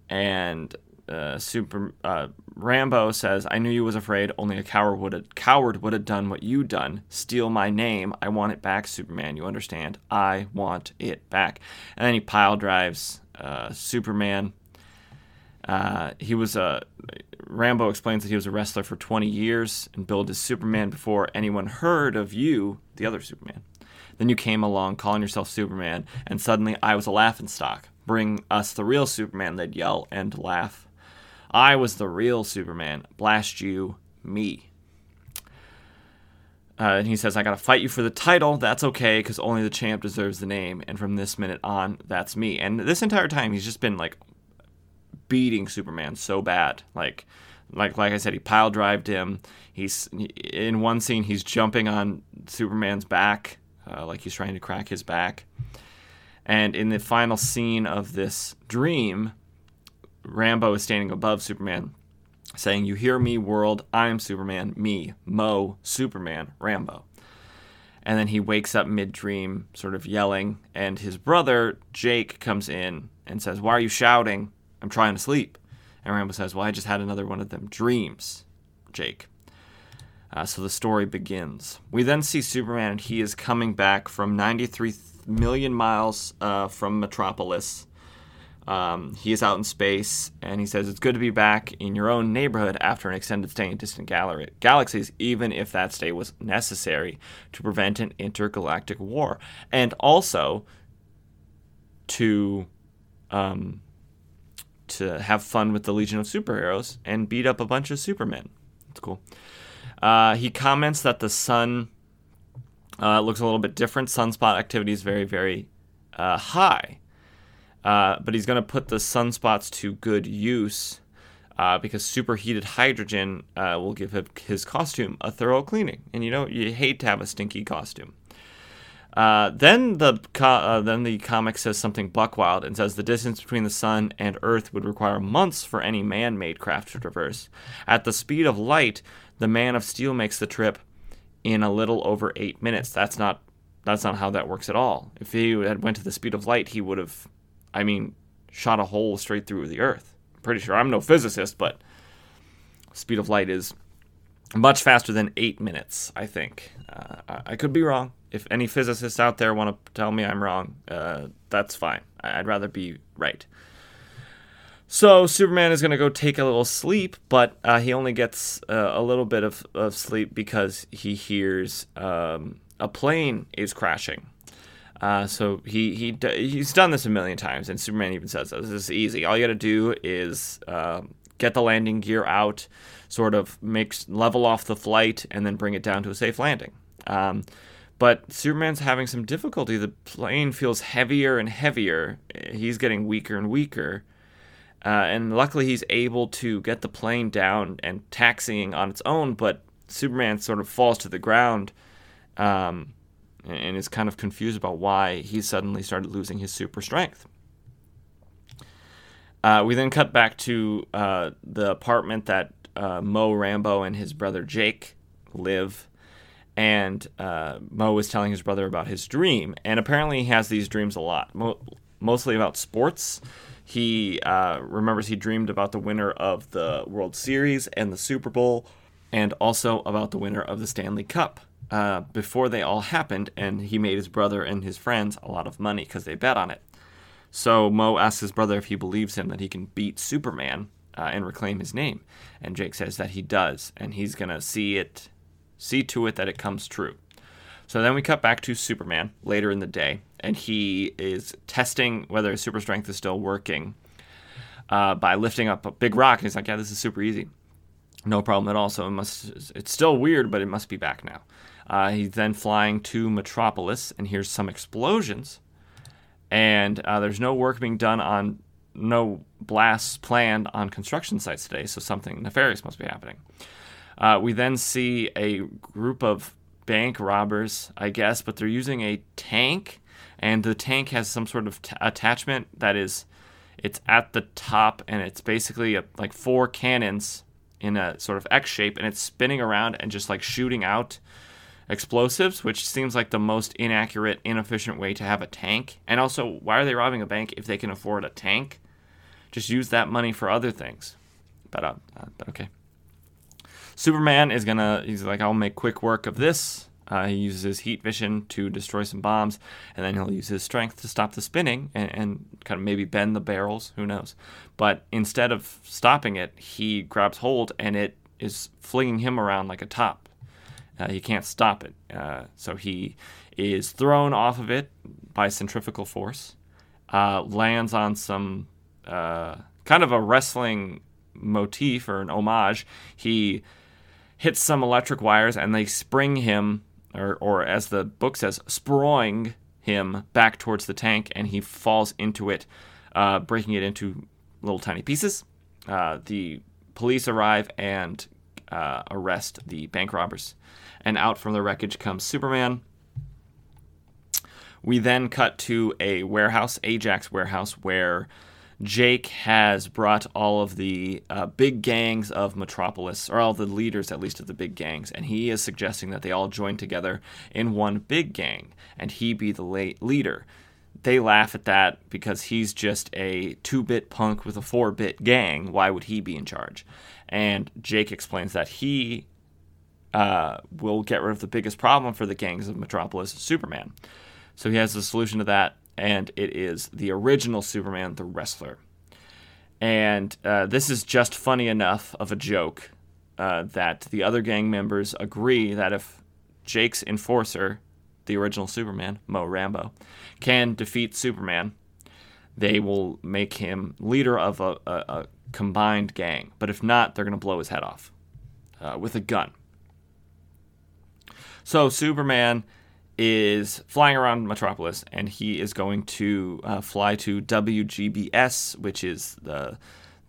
And uh, Super uh, Rambeau says, "I knew you was afraid. Only a coward would have coward would have done what you done. Steal my name. I want it back, Superman. You understand? I want it back." And then he pile drives uh, Superman. Uh, he was a Rambo explains that he was a wrestler for 20 years and billed as Superman before anyone heard of you, the other Superman. Then you came along calling yourself Superman, and suddenly I was a laughing stock. Bring us the real Superman, they'd yell and laugh. I was the real Superman. Blast you, me. Uh, and he says, I gotta fight you for the title. That's okay, because only the champ deserves the name. And from this minute on, that's me. And this entire time, he's just been like beating Superman so bad. Like, like, like I said, he pile drived him. He's in one scene, he's jumping on Superman's back uh, like he's trying to crack his back. And in the final scene of this dream, Rambo is standing above Superman, saying, You hear me, world, I'm Superman, me, Mo, Superman, Rambo." And then he wakes up mid dream, sort of yelling, and his brother, Jake, comes in and says, Why are you shouting? I'm trying to sleep. And Rambo says, Well, I just had another one of them dreams, Jake. Uh, so the story begins. We then see Superman, and he is coming back from 93 million miles uh, from Metropolis. Um, he is out in space, and he says it's good to be back in your own neighborhood after an extended stay in distant gal- galaxies, even if that stay was necessary to prevent an intergalactic war, and also to um, to have fun with the Legion of Superheroes and beat up a bunch of Supermen. That's cool. Uh, he comments that the sun uh, looks a little bit different. Sunspot activity is very, very uh, high. Uh, but he's going to put the sunspots to good use uh, because superheated hydrogen uh, will give his costume a thorough cleaning. And you know, you hate to have a stinky costume. Uh, then the uh, then the comic says something buckwild and says the distance between the sun and Earth would require months for any man-made craft to traverse. At the speed of light, the Man of Steel makes the trip in a little over eight minutes. That's not that's not how that works at all. If he had went to the speed of light, he would have, I mean, shot a hole straight through the Earth. I'm pretty sure. I'm no physicist, but speed of light is much faster than eight minutes. I think. Uh, I could be wrong. If any physicists out there want to tell me I'm wrong, uh, that's fine. I'd rather be right. So Superman is going to go take a little sleep, but uh, he only gets uh, a little bit of, of sleep because he hears um, a plane is crashing. Uh, so he he he's done this a million times, and Superman even says this is easy. All you got to do is um, get the landing gear out, sort of makes level off the flight, and then bring it down to a safe landing. Um, but Superman's having some difficulty. The plane feels heavier and heavier. He's getting weaker and weaker. Uh, and luckily, he's able to get the plane down and taxiing on its own, but Superman sort of falls to the ground um, and is kind of confused about why he suddenly started losing his super strength. Uh, we then cut back to uh, the apartment that uh, Mo Rambo and his brother Jake live. And uh, Mo is telling his brother about his dream. And apparently, he has these dreams a lot, mo- mostly about sports. He uh, remembers he dreamed about the winner of the World Series and the Super Bowl, and also about the winner of the Stanley Cup. Uh, before they all happened, and he made his brother and his friends a lot of money because they bet on it. So Mo asks his brother if he believes him that he can beat Superman uh, and reclaim his name, and Jake says that he does, and he's gonna see it, see to it that it comes true. So then we cut back to Superman later in the day, and he is testing whether his super strength is still working uh, by lifting up a big rock. And he's like, "Yeah, this is super easy, no problem at all." So it must, it's still weird, but it must be back now. Uh, he's then flying to Metropolis, and here's some explosions, and uh, there's no work being done on no blasts planned on construction sites today, so something nefarious must be happening. Uh, we then see a group of bank robbers, I guess, but they're using a tank, and the tank has some sort of t- attachment that is, it's at the top, and it's basically a, like four cannons in a sort of X shape, and it's spinning around and just like shooting out explosives, which seems like the most inaccurate, inefficient way to have a tank. And also, why are they robbing a bank if they can afford a tank? Just use that money for other things. But, uh, uh, but okay. Superman is gonna, he's like, I'll make quick work of this. Uh, he uses his heat vision to destroy some bombs, and then he'll use his strength to stop the spinning and, and, kind of maybe bend the barrels. Who knows? But instead of stopping it, he grabs hold and it is flinging him around like a top. Uh, he can't stop it. Uh, so he is thrown off of it by centrifugal force, uh, lands on some uh, kind of a wrestling motif or an homage. He hits some electric wires and they spring him, or, or as the book says, sproing him back towards the tank, and he falls into it, uh, breaking it into little tiny pieces. Uh, the police arrive and uh, arrest the bank robbers. And out from the wreckage comes Superman. We then cut to a warehouse, Ajax warehouse, where Jake has brought all of the uh, big gangs of Metropolis, or all the leaders at least of the big gangs, and he is suggesting that they all join together in one big gang, and he be the late leader. they laugh at that because he's just a two bit punk with a four bit gang. Why would he be in charge? And Jake explains that he uh, will get rid of the biggest problem for the gangs of Metropolis, Superman. So he has a solution to that, and it is the original Superman, the wrestler. And uh, this is just funny enough of a joke uh, that the other gang members agree that if Jake's enforcer, the original Superman, Mo Rambo, can defeat Superman, they will make him leader of a, a, a combined gang. But if not, they're going to blow his head off uh, with a gun. So Superman is flying around Metropolis, and he is going to uh, fly to WGBS, which is the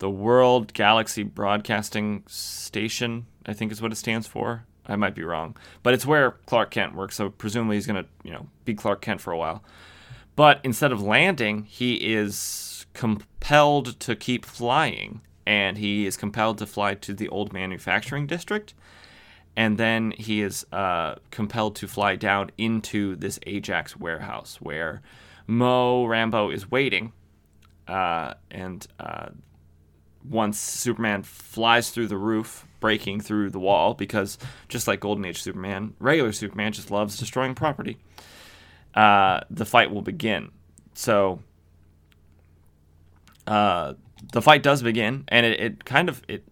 the World Galaxy Broadcasting Station. I think is what it stands for. I might be wrong, but it's where Clark Kent works. So presumably he's to, you know, be Clark Kent for a while. But instead of landing, he is compelled to keep flying, and he is compelled to fly to the old manufacturing district and then he is uh, compelled to fly down into this Ajax warehouse where Mo Rambo is waiting. Uh, and uh, once Superman flies through the roof, breaking through the wall, because just like Golden Age Superman, regular Superman just loves destroying property, uh, the fight will begin. So uh, the fight does begin, and it, it kind of it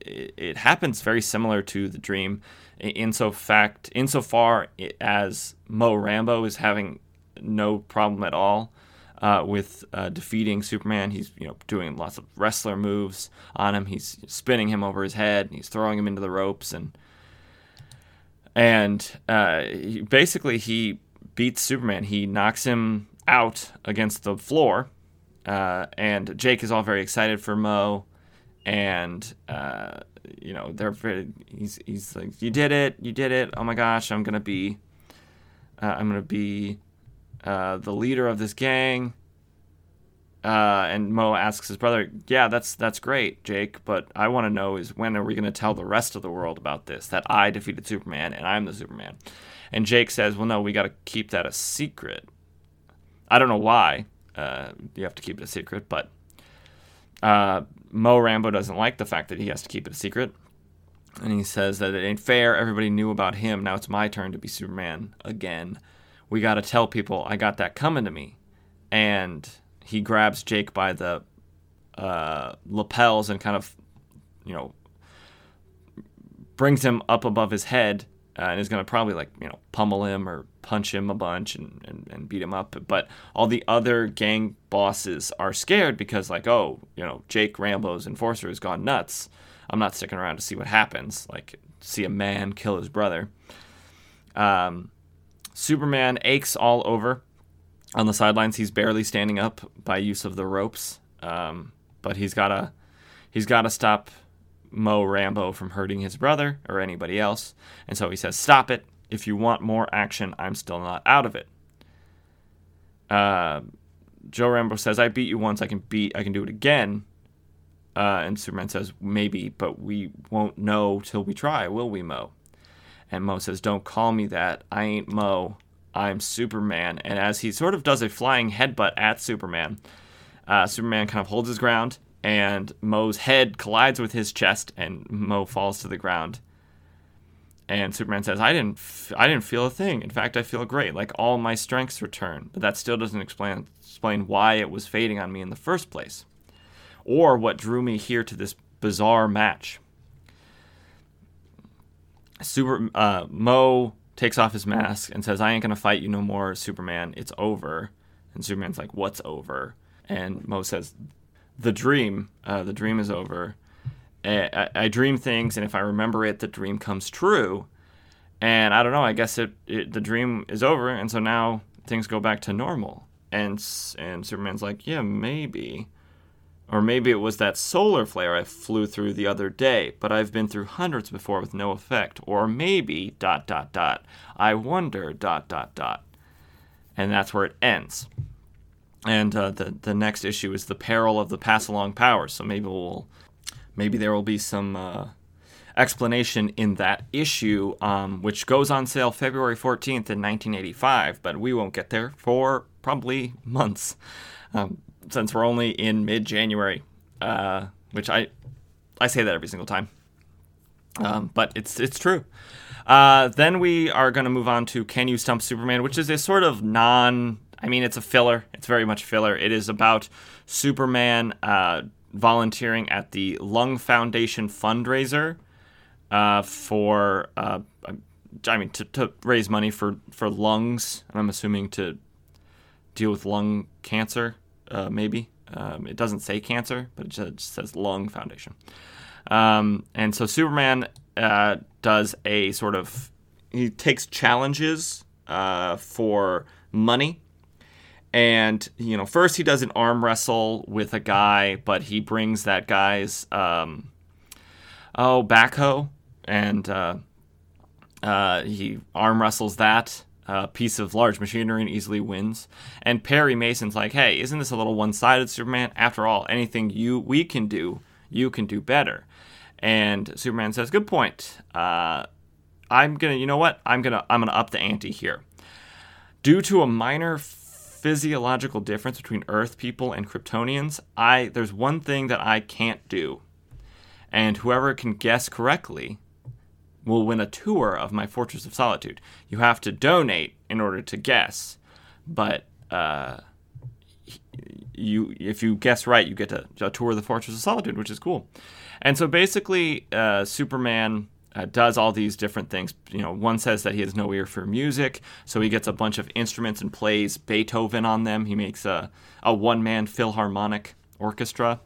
it, it happens very similar to the dream in so fact insofar as Mo Rambo is having no problem at all uh, with uh, defeating Superman. He's you know doing lots of wrestler moves on him. He's spinning him over his head. And he's throwing him into the ropes and and uh, basically he beats Superman. He knocks him out against the floor. Uh, and Jake is all very excited for Mo and uh, you know they're very, he's he's like you did it you did it. Oh my gosh I'm gonna be uh, I'm gonna be uh, the leader of this gang. Uh, and Mo asks his brother yeah that's that's great Jake but I want to know is when are we gonna tell the rest of the world about this that I defeated Superman and I'm the Superman? And Jake says well no we got to keep that a secret. I don't know why uh, you have to keep it a secret but uh, Mo Rambo doesn't like the fact that he has to keep it a secret. And he says that it ain't fair. Everybody knew about him. Now it's my turn to be Superman again. We got to tell people I got that coming to me. And he grabs Jake by the uh, lapels and kind of, you know, brings him up above his head uh, and is going to probably like you know pummel him or punch him a bunch and, and, and beat him up. But all the other gang bosses are scared because like oh you know jake rambo's enforcer has gone nuts. I'm not sticking around to see what happens like see a man kill his brother. Um, superman aches all over. On the sidelines he's barely standing up by use of the ropes. Um, but he's got to he's got to stop Mo Rambo from hurting his brother or anybody else. And so he says, Stop it. If you want more action, I'm still not out of it. Uh, Joe Rambo says, I beat you once. I can beat, I can do it again. Uh, and Superman says, Maybe, but we won't know till we try, will we, Mo? And Mo says, Don't call me that. I ain't Mo. I'm Superman. And as he sort of does a flying headbutt at Superman, uh, Superman kind of holds his ground and Mo's head collides with his chest, and Mo falls to the ground. And Superman says, "I didn't, f- I didn't feel a thing. In fact, I feel great. Like all my strengths return." But that still doesn't explain explain why it was fading on me in the first place, or what drew me here to this bizarre match. Super uh, Mo takes off his mask and says, "I ain't gonna fight you no more, Superman. It's over." And Superman's like, "What's over?" And Mo says, the dream. Uh, the dream is over. I, I, dream things, and if I remember it, the dream comes true. And I don't know. I guess it, it the dream is over, and so now things go back to normal. And and Superman's like, yeah, maybe, or maybe it was that solar flare I flew through the other day, but I've been through hundreds before with no effect. Or maybe dot dot dot. I wonder dot dot dot. And that's where it ends and uh, the the next issue is the peril of the pass along powers. So maybe we'll maybe there will be some uh, explanation in that issue, um, which goes on sale February fourteenth in nineteen eighty five. But we won't get there for probably months, um, since we're only in mid January, uh, which I I say that every single time, um, but it's it's true. Uh, then we are going to move on to Can You Stump Superman, which is a sort of non. I mean, it's a filler. It's very much filler. It is about Superman uh, volunteering at the Lung Foundation fundraiser uh, for, uh, I mean, to, to, raise money for, for lungs. And I'm assuming to deal with lung cancer, uh, maybe. Um, it doesn't say cancer, but it just says Lung Foundation. Um, and so Superman uh, does a sort of he takes challenges uh, for money and you know first he does an arm wrestle with a guy but he brings that guy's um, oh backhoe and uh, uh, he arm wrestles that uh, piece of large machinery and easily wins. And perry mason's like hey isn't this a little one-sided superman? After all anything you we can do you can do better. And superman says good point. Uh, i'm gonna you know what? I'm gonna i'm gonna up the ante here. Due to a minor physiological difference between Earth people and Kryptonians, I there's one thing that I can't do. And whoever can guess correctly will win a tour of my Fortress of Solitude. You have to donate in order to guess, but uh, you if you guess right, you get a, a, tour of the Fortress of Solitude, which is cool. And so basically, uh, Superman uh, does all these different things. You know, one says that he has no ear for music, so he gets a bunch of instruments and plays Beethoven on them. He makes a, a one man philharmonic orchestra.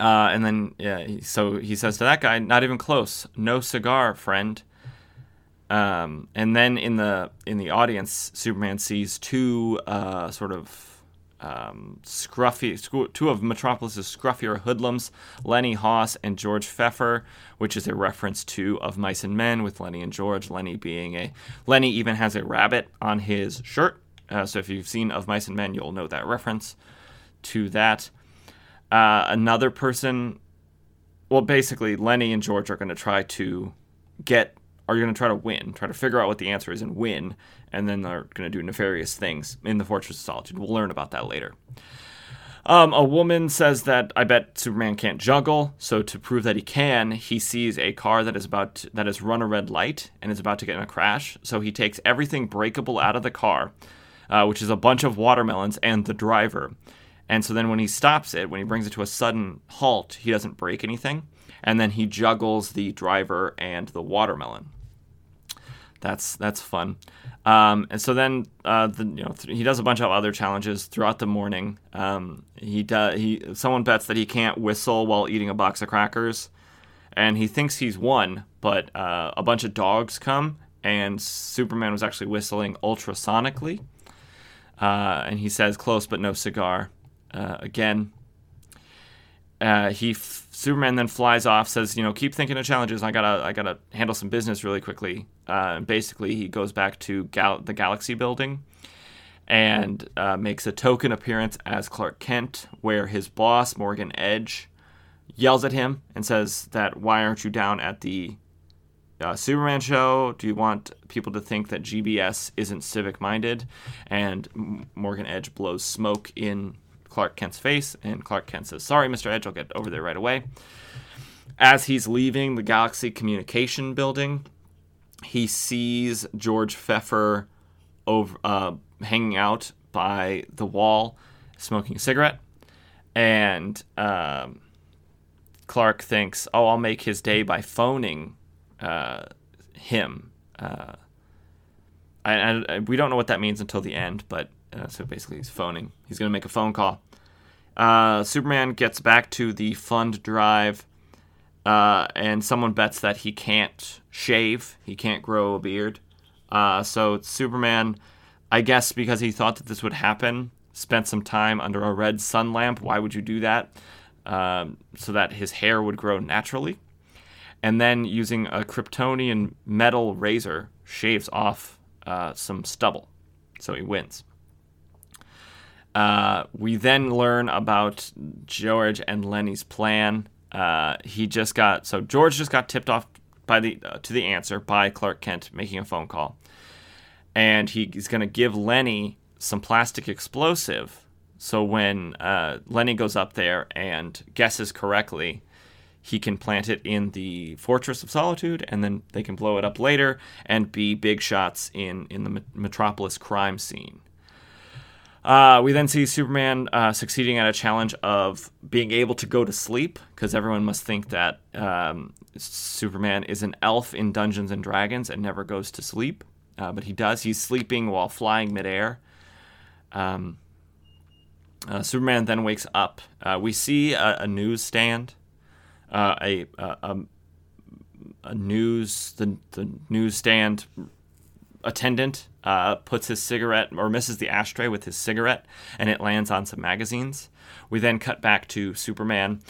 Uh, and then, yeah, so he says to that guy, "Not even close. No cigar, friend." Um, and then in the in the audience, Superman sees two uh, sort of um, scruffy, two of Metropolis's scruffier hoodlums, Lenny Hoss and George Pfeffer, which is a reference to Of Mice and Men with Lenny and George. Lenny being a Lenny even has a rabbit on his shirt. Uh, so if you've seen Of Mice and Men, you'll know that reference to that. Uh, another person, well, basically, Lenny and George are going to try to get are going to try to win, try to figure out what the answer is and win, and then they're going to do nefarious things in the Fortress of Solitude. We'll learn about that later. Um, a woman says that I bet Superman can't juggle, so to prove that he can, he sees a car that is about to, that has run a red light and is about to get in a crash. So he takes everything breakable out of the car, uh, which is a bunch of watermelons and the driver. And so then when he stops it, when he brings it to a sudden halt, he doesn't break anything, and then he juggles the driver and the watermelon. That's that's fun. Um, and so then uh, the, you know th- he does a bunch of other challenges throughout the morning. Um, he does he someone bets that he can't whistle while eating a box of crackers, and he thinks he's won. But uh, a bunch of dogs come, and Superman was actually whistling ultrasonically. Uh, and he says, "Close, but no cigar." Uh, again, uh, he Superman then flies off, says, "You know, keep thinking of challenges. I gotta, I gotta handle some business really quickly." Uh, basically, he goes back to gal- the Galaxy Building and uh, makes a token appearance as Clark Kent, where his boss Morgan Edge yells at him and says that, "Why aren't you down at the uh, Superman show? Do you want people to think that GBS isn't civic minded?" And Morgan Edge blows smoke in Clark Kent's face, and Clark Kent says, Sorry, Mr. Edge, I'll get over there right away. As he's leaving the Galaxy Communication Building, he sees George Pfeffer over, uh, hanging out by the wall, smoking a cigarette. And um, Clark thinks, Oh, I'll make his day by phoning uh, him. Uh, and, and, we don't know what that means until the end, but uh, so basically, he's phoning. He's going to make a phone call. Uh, Superman gets back to the fund drive, uh, and someone bets that he can't shave, he can't grow a beard. Uh, so Superman, I guess because he thought that this would happen, spent some time under a red sun lamp. Why would you do that? Um, so that his hair would grow naturally. And then using a Kryptonian metal razor, shaves off uh, some stubble. So he wins. Uh, we then learn about George and Lenny's plan. Uh, he just got so George just got tipped off by the uh, to the answer by Clark Kent making a phone call, and he, he's going to give Lenny some plastic explosive. So when uh, Lenny goes up there and guesses correctly, he can plant it in the Fortress of Solitude, and then they can blow it up later and be big shots in in the Metropolis crime scene. Uh, we then see Superman uh, succeeding at a challenge of being able to go to sleep because everyone must think that um, Superman is an elf in Dungeons and Dragons and never goes to sleep, uh, but he does. He's sleeping while flying midair. Um, uh, Superman then wakes up. Uh, we see a, a newsstand, uh, a, a, a news the the newsstand attendant uh, puts his cigarette or misses the ashtray with his cigarette, and it lands on some magazines. We then cut back to Superman,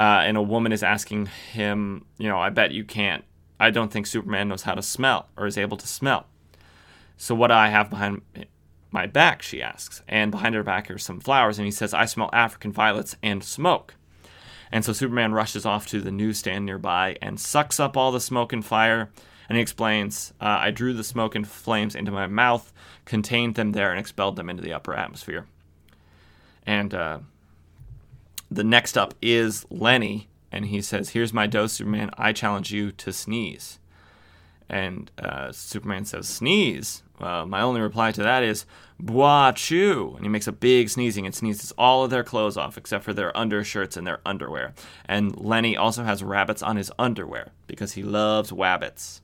uh, and a woman is asking him, you know, I bet you can't. I don't think Superman knows how to smell or is able to smell. So what do I have behind my back? She asks, and behind her back are some flowers, and he says, I smell African violets and smoke. And so Superman rushes off to the newsstand nearby and sucks up all the smoke and fire and he explains, uh, I drew the smoke and flames into my mouth, contained them there, and expelled them into the upper atmosphere. And uh, the next up is Lenny, and he says, Here's my dose, Superman. I challenge you to sneeze. And uh, Superman says, Sneeze? Uh, my only reply to that is, Bwa-chew. And he makes a big sneezing and sneezes all of their clothes off except for their undershirts and their underwear. And Lenny also has rabbits on his underwear because he loves wabbits.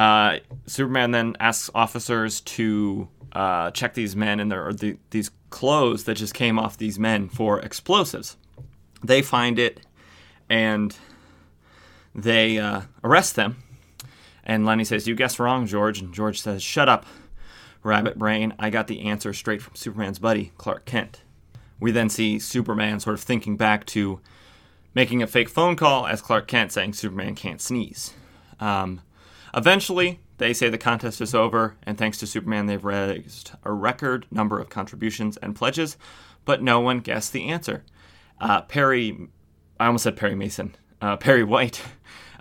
Uh, Superman then asks officers to uh, check these men and their the, these clothes that just came off these men for explosives. They find it and they uh, arrest them. And Lenny says, "You guessed wrong, George." And George says, "Shut up, rabbit brain. I got the answer straight from Superman's buddy, Clark Kent." We then see Superman sort of thinking back to making a fake phone call as Clark Kent saying Superman can't sneeze. Um, Eventually, they say the contest is over, and thanks to Superman, they've raised a record number of contributions and pledges, but no one guessed the answer. Uh, Perry, I almost said Perry Mason, uh, Perry White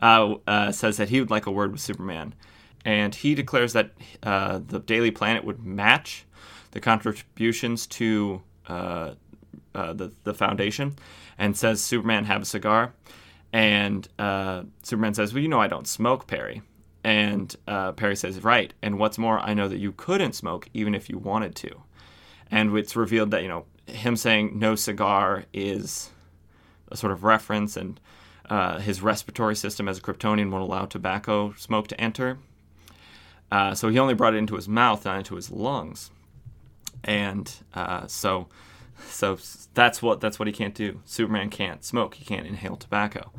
uh, uh says that he would like a word with Superman, and he declares that uh, the Daily Planet would match the contributions to uh, the, the foundation, and says, Superman, have a cigar. And Superman says, Well, you know, I don't smoke, Perry. And uh, Perry says, Right. And what's more, I know that you couldn't smoke even if you wanted to. And it's revealed that, you know, him saying no cigar is a sort of reference, and uh, his respiratory system as a Kryptonian won't allow tobacco smoke to enter. Uh, so he only brought it into his mouth, not into his lungs. And uh, so, so that's what that's what he can't do. Superman can't smoke. He can't inhale tobacco.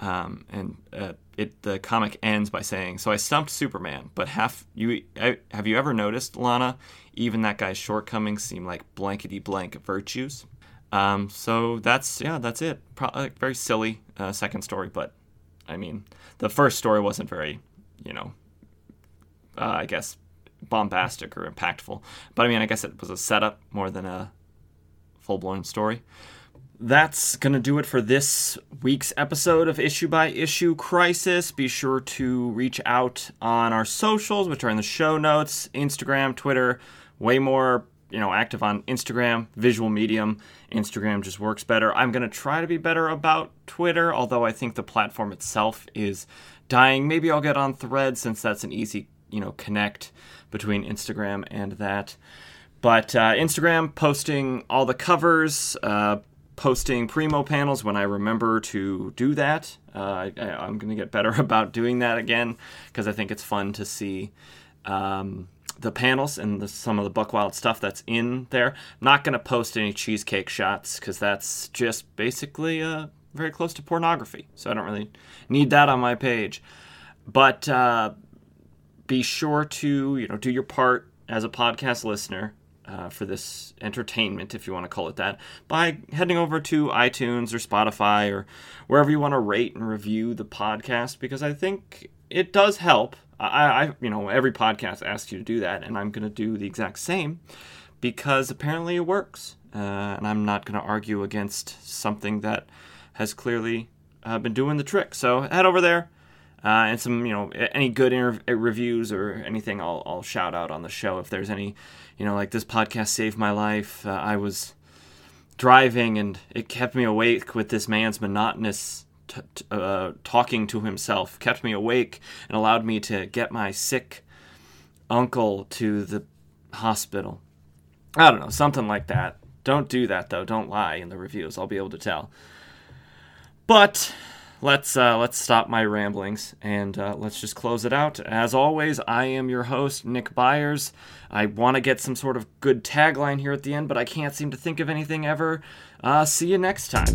Um, and uh, it the comic ends by saying, "So I stumped Superman, but half you have you ever noticed, Lana? Even that guy's shortcomings seem like blankety blank virtues." Um, so that's yeah, that's it. Pro- very silly uh, second story, but I mean, the first story wasn't very, you know, uh, I guess bombastic or impactful. But I mean, I guess it was a setup more than a full blown story that's going to do it for this week's episode of Issue by Issue Crisis. Be sure to reach out on our socials, which are in the show notes Instagram, Twitter, way more you know active on Instagram, visual medium. Instagram just works better. I'm going to try to be better about Twitter, although I think the platform itself is dying. Maybe I'll get on Thread since that's an easy, you know, connect between Instagram and that. But uh, Instagram posting all the covers, uh, posting Primo panels when I remember to do that. Uh, I, am going to get better about doing that again because I think it's fun to see um, the panels and the, some of the Buck Wild stuff that's in there. I'm not going to post any cheesecake shots because that's just basically uh, very close to pornography. So I don't really need that on my page. But uh, be sure to you know do your part as a podcast listener uh, for this entertainment, if you want to call it that, by heading over to iTunes or Spotify or wherever you want to rate and review the podcast, because I think it does help. I, I you know, every podcast asks you to do that, and I'm going to do the exact same because apparently it works. Uh, and I'm not going to argue against something that has clearly uh, been doing the trick. So head over there, Uh, and some, you know, any good reviews or anything, I'll, I'll shout out on the show. If there's any, you know, like this podcast saved my life. Uh, I was driving and it kept me awake with this man's monotonous t- t- uh, talking to himself, kept me awake and allowed me to get my sick uncle to the hospital. I don't know, something like that. Don't do that though. Don't lie in the reviews. I'll be able to tell. But let's uh, let's stop my ramblings and uh, let's just close it out. As always, I am your host Nick Byers. I want to get some sort of good tagline here at the end, but I can't seem to think of anything ever. Uh, see you next time.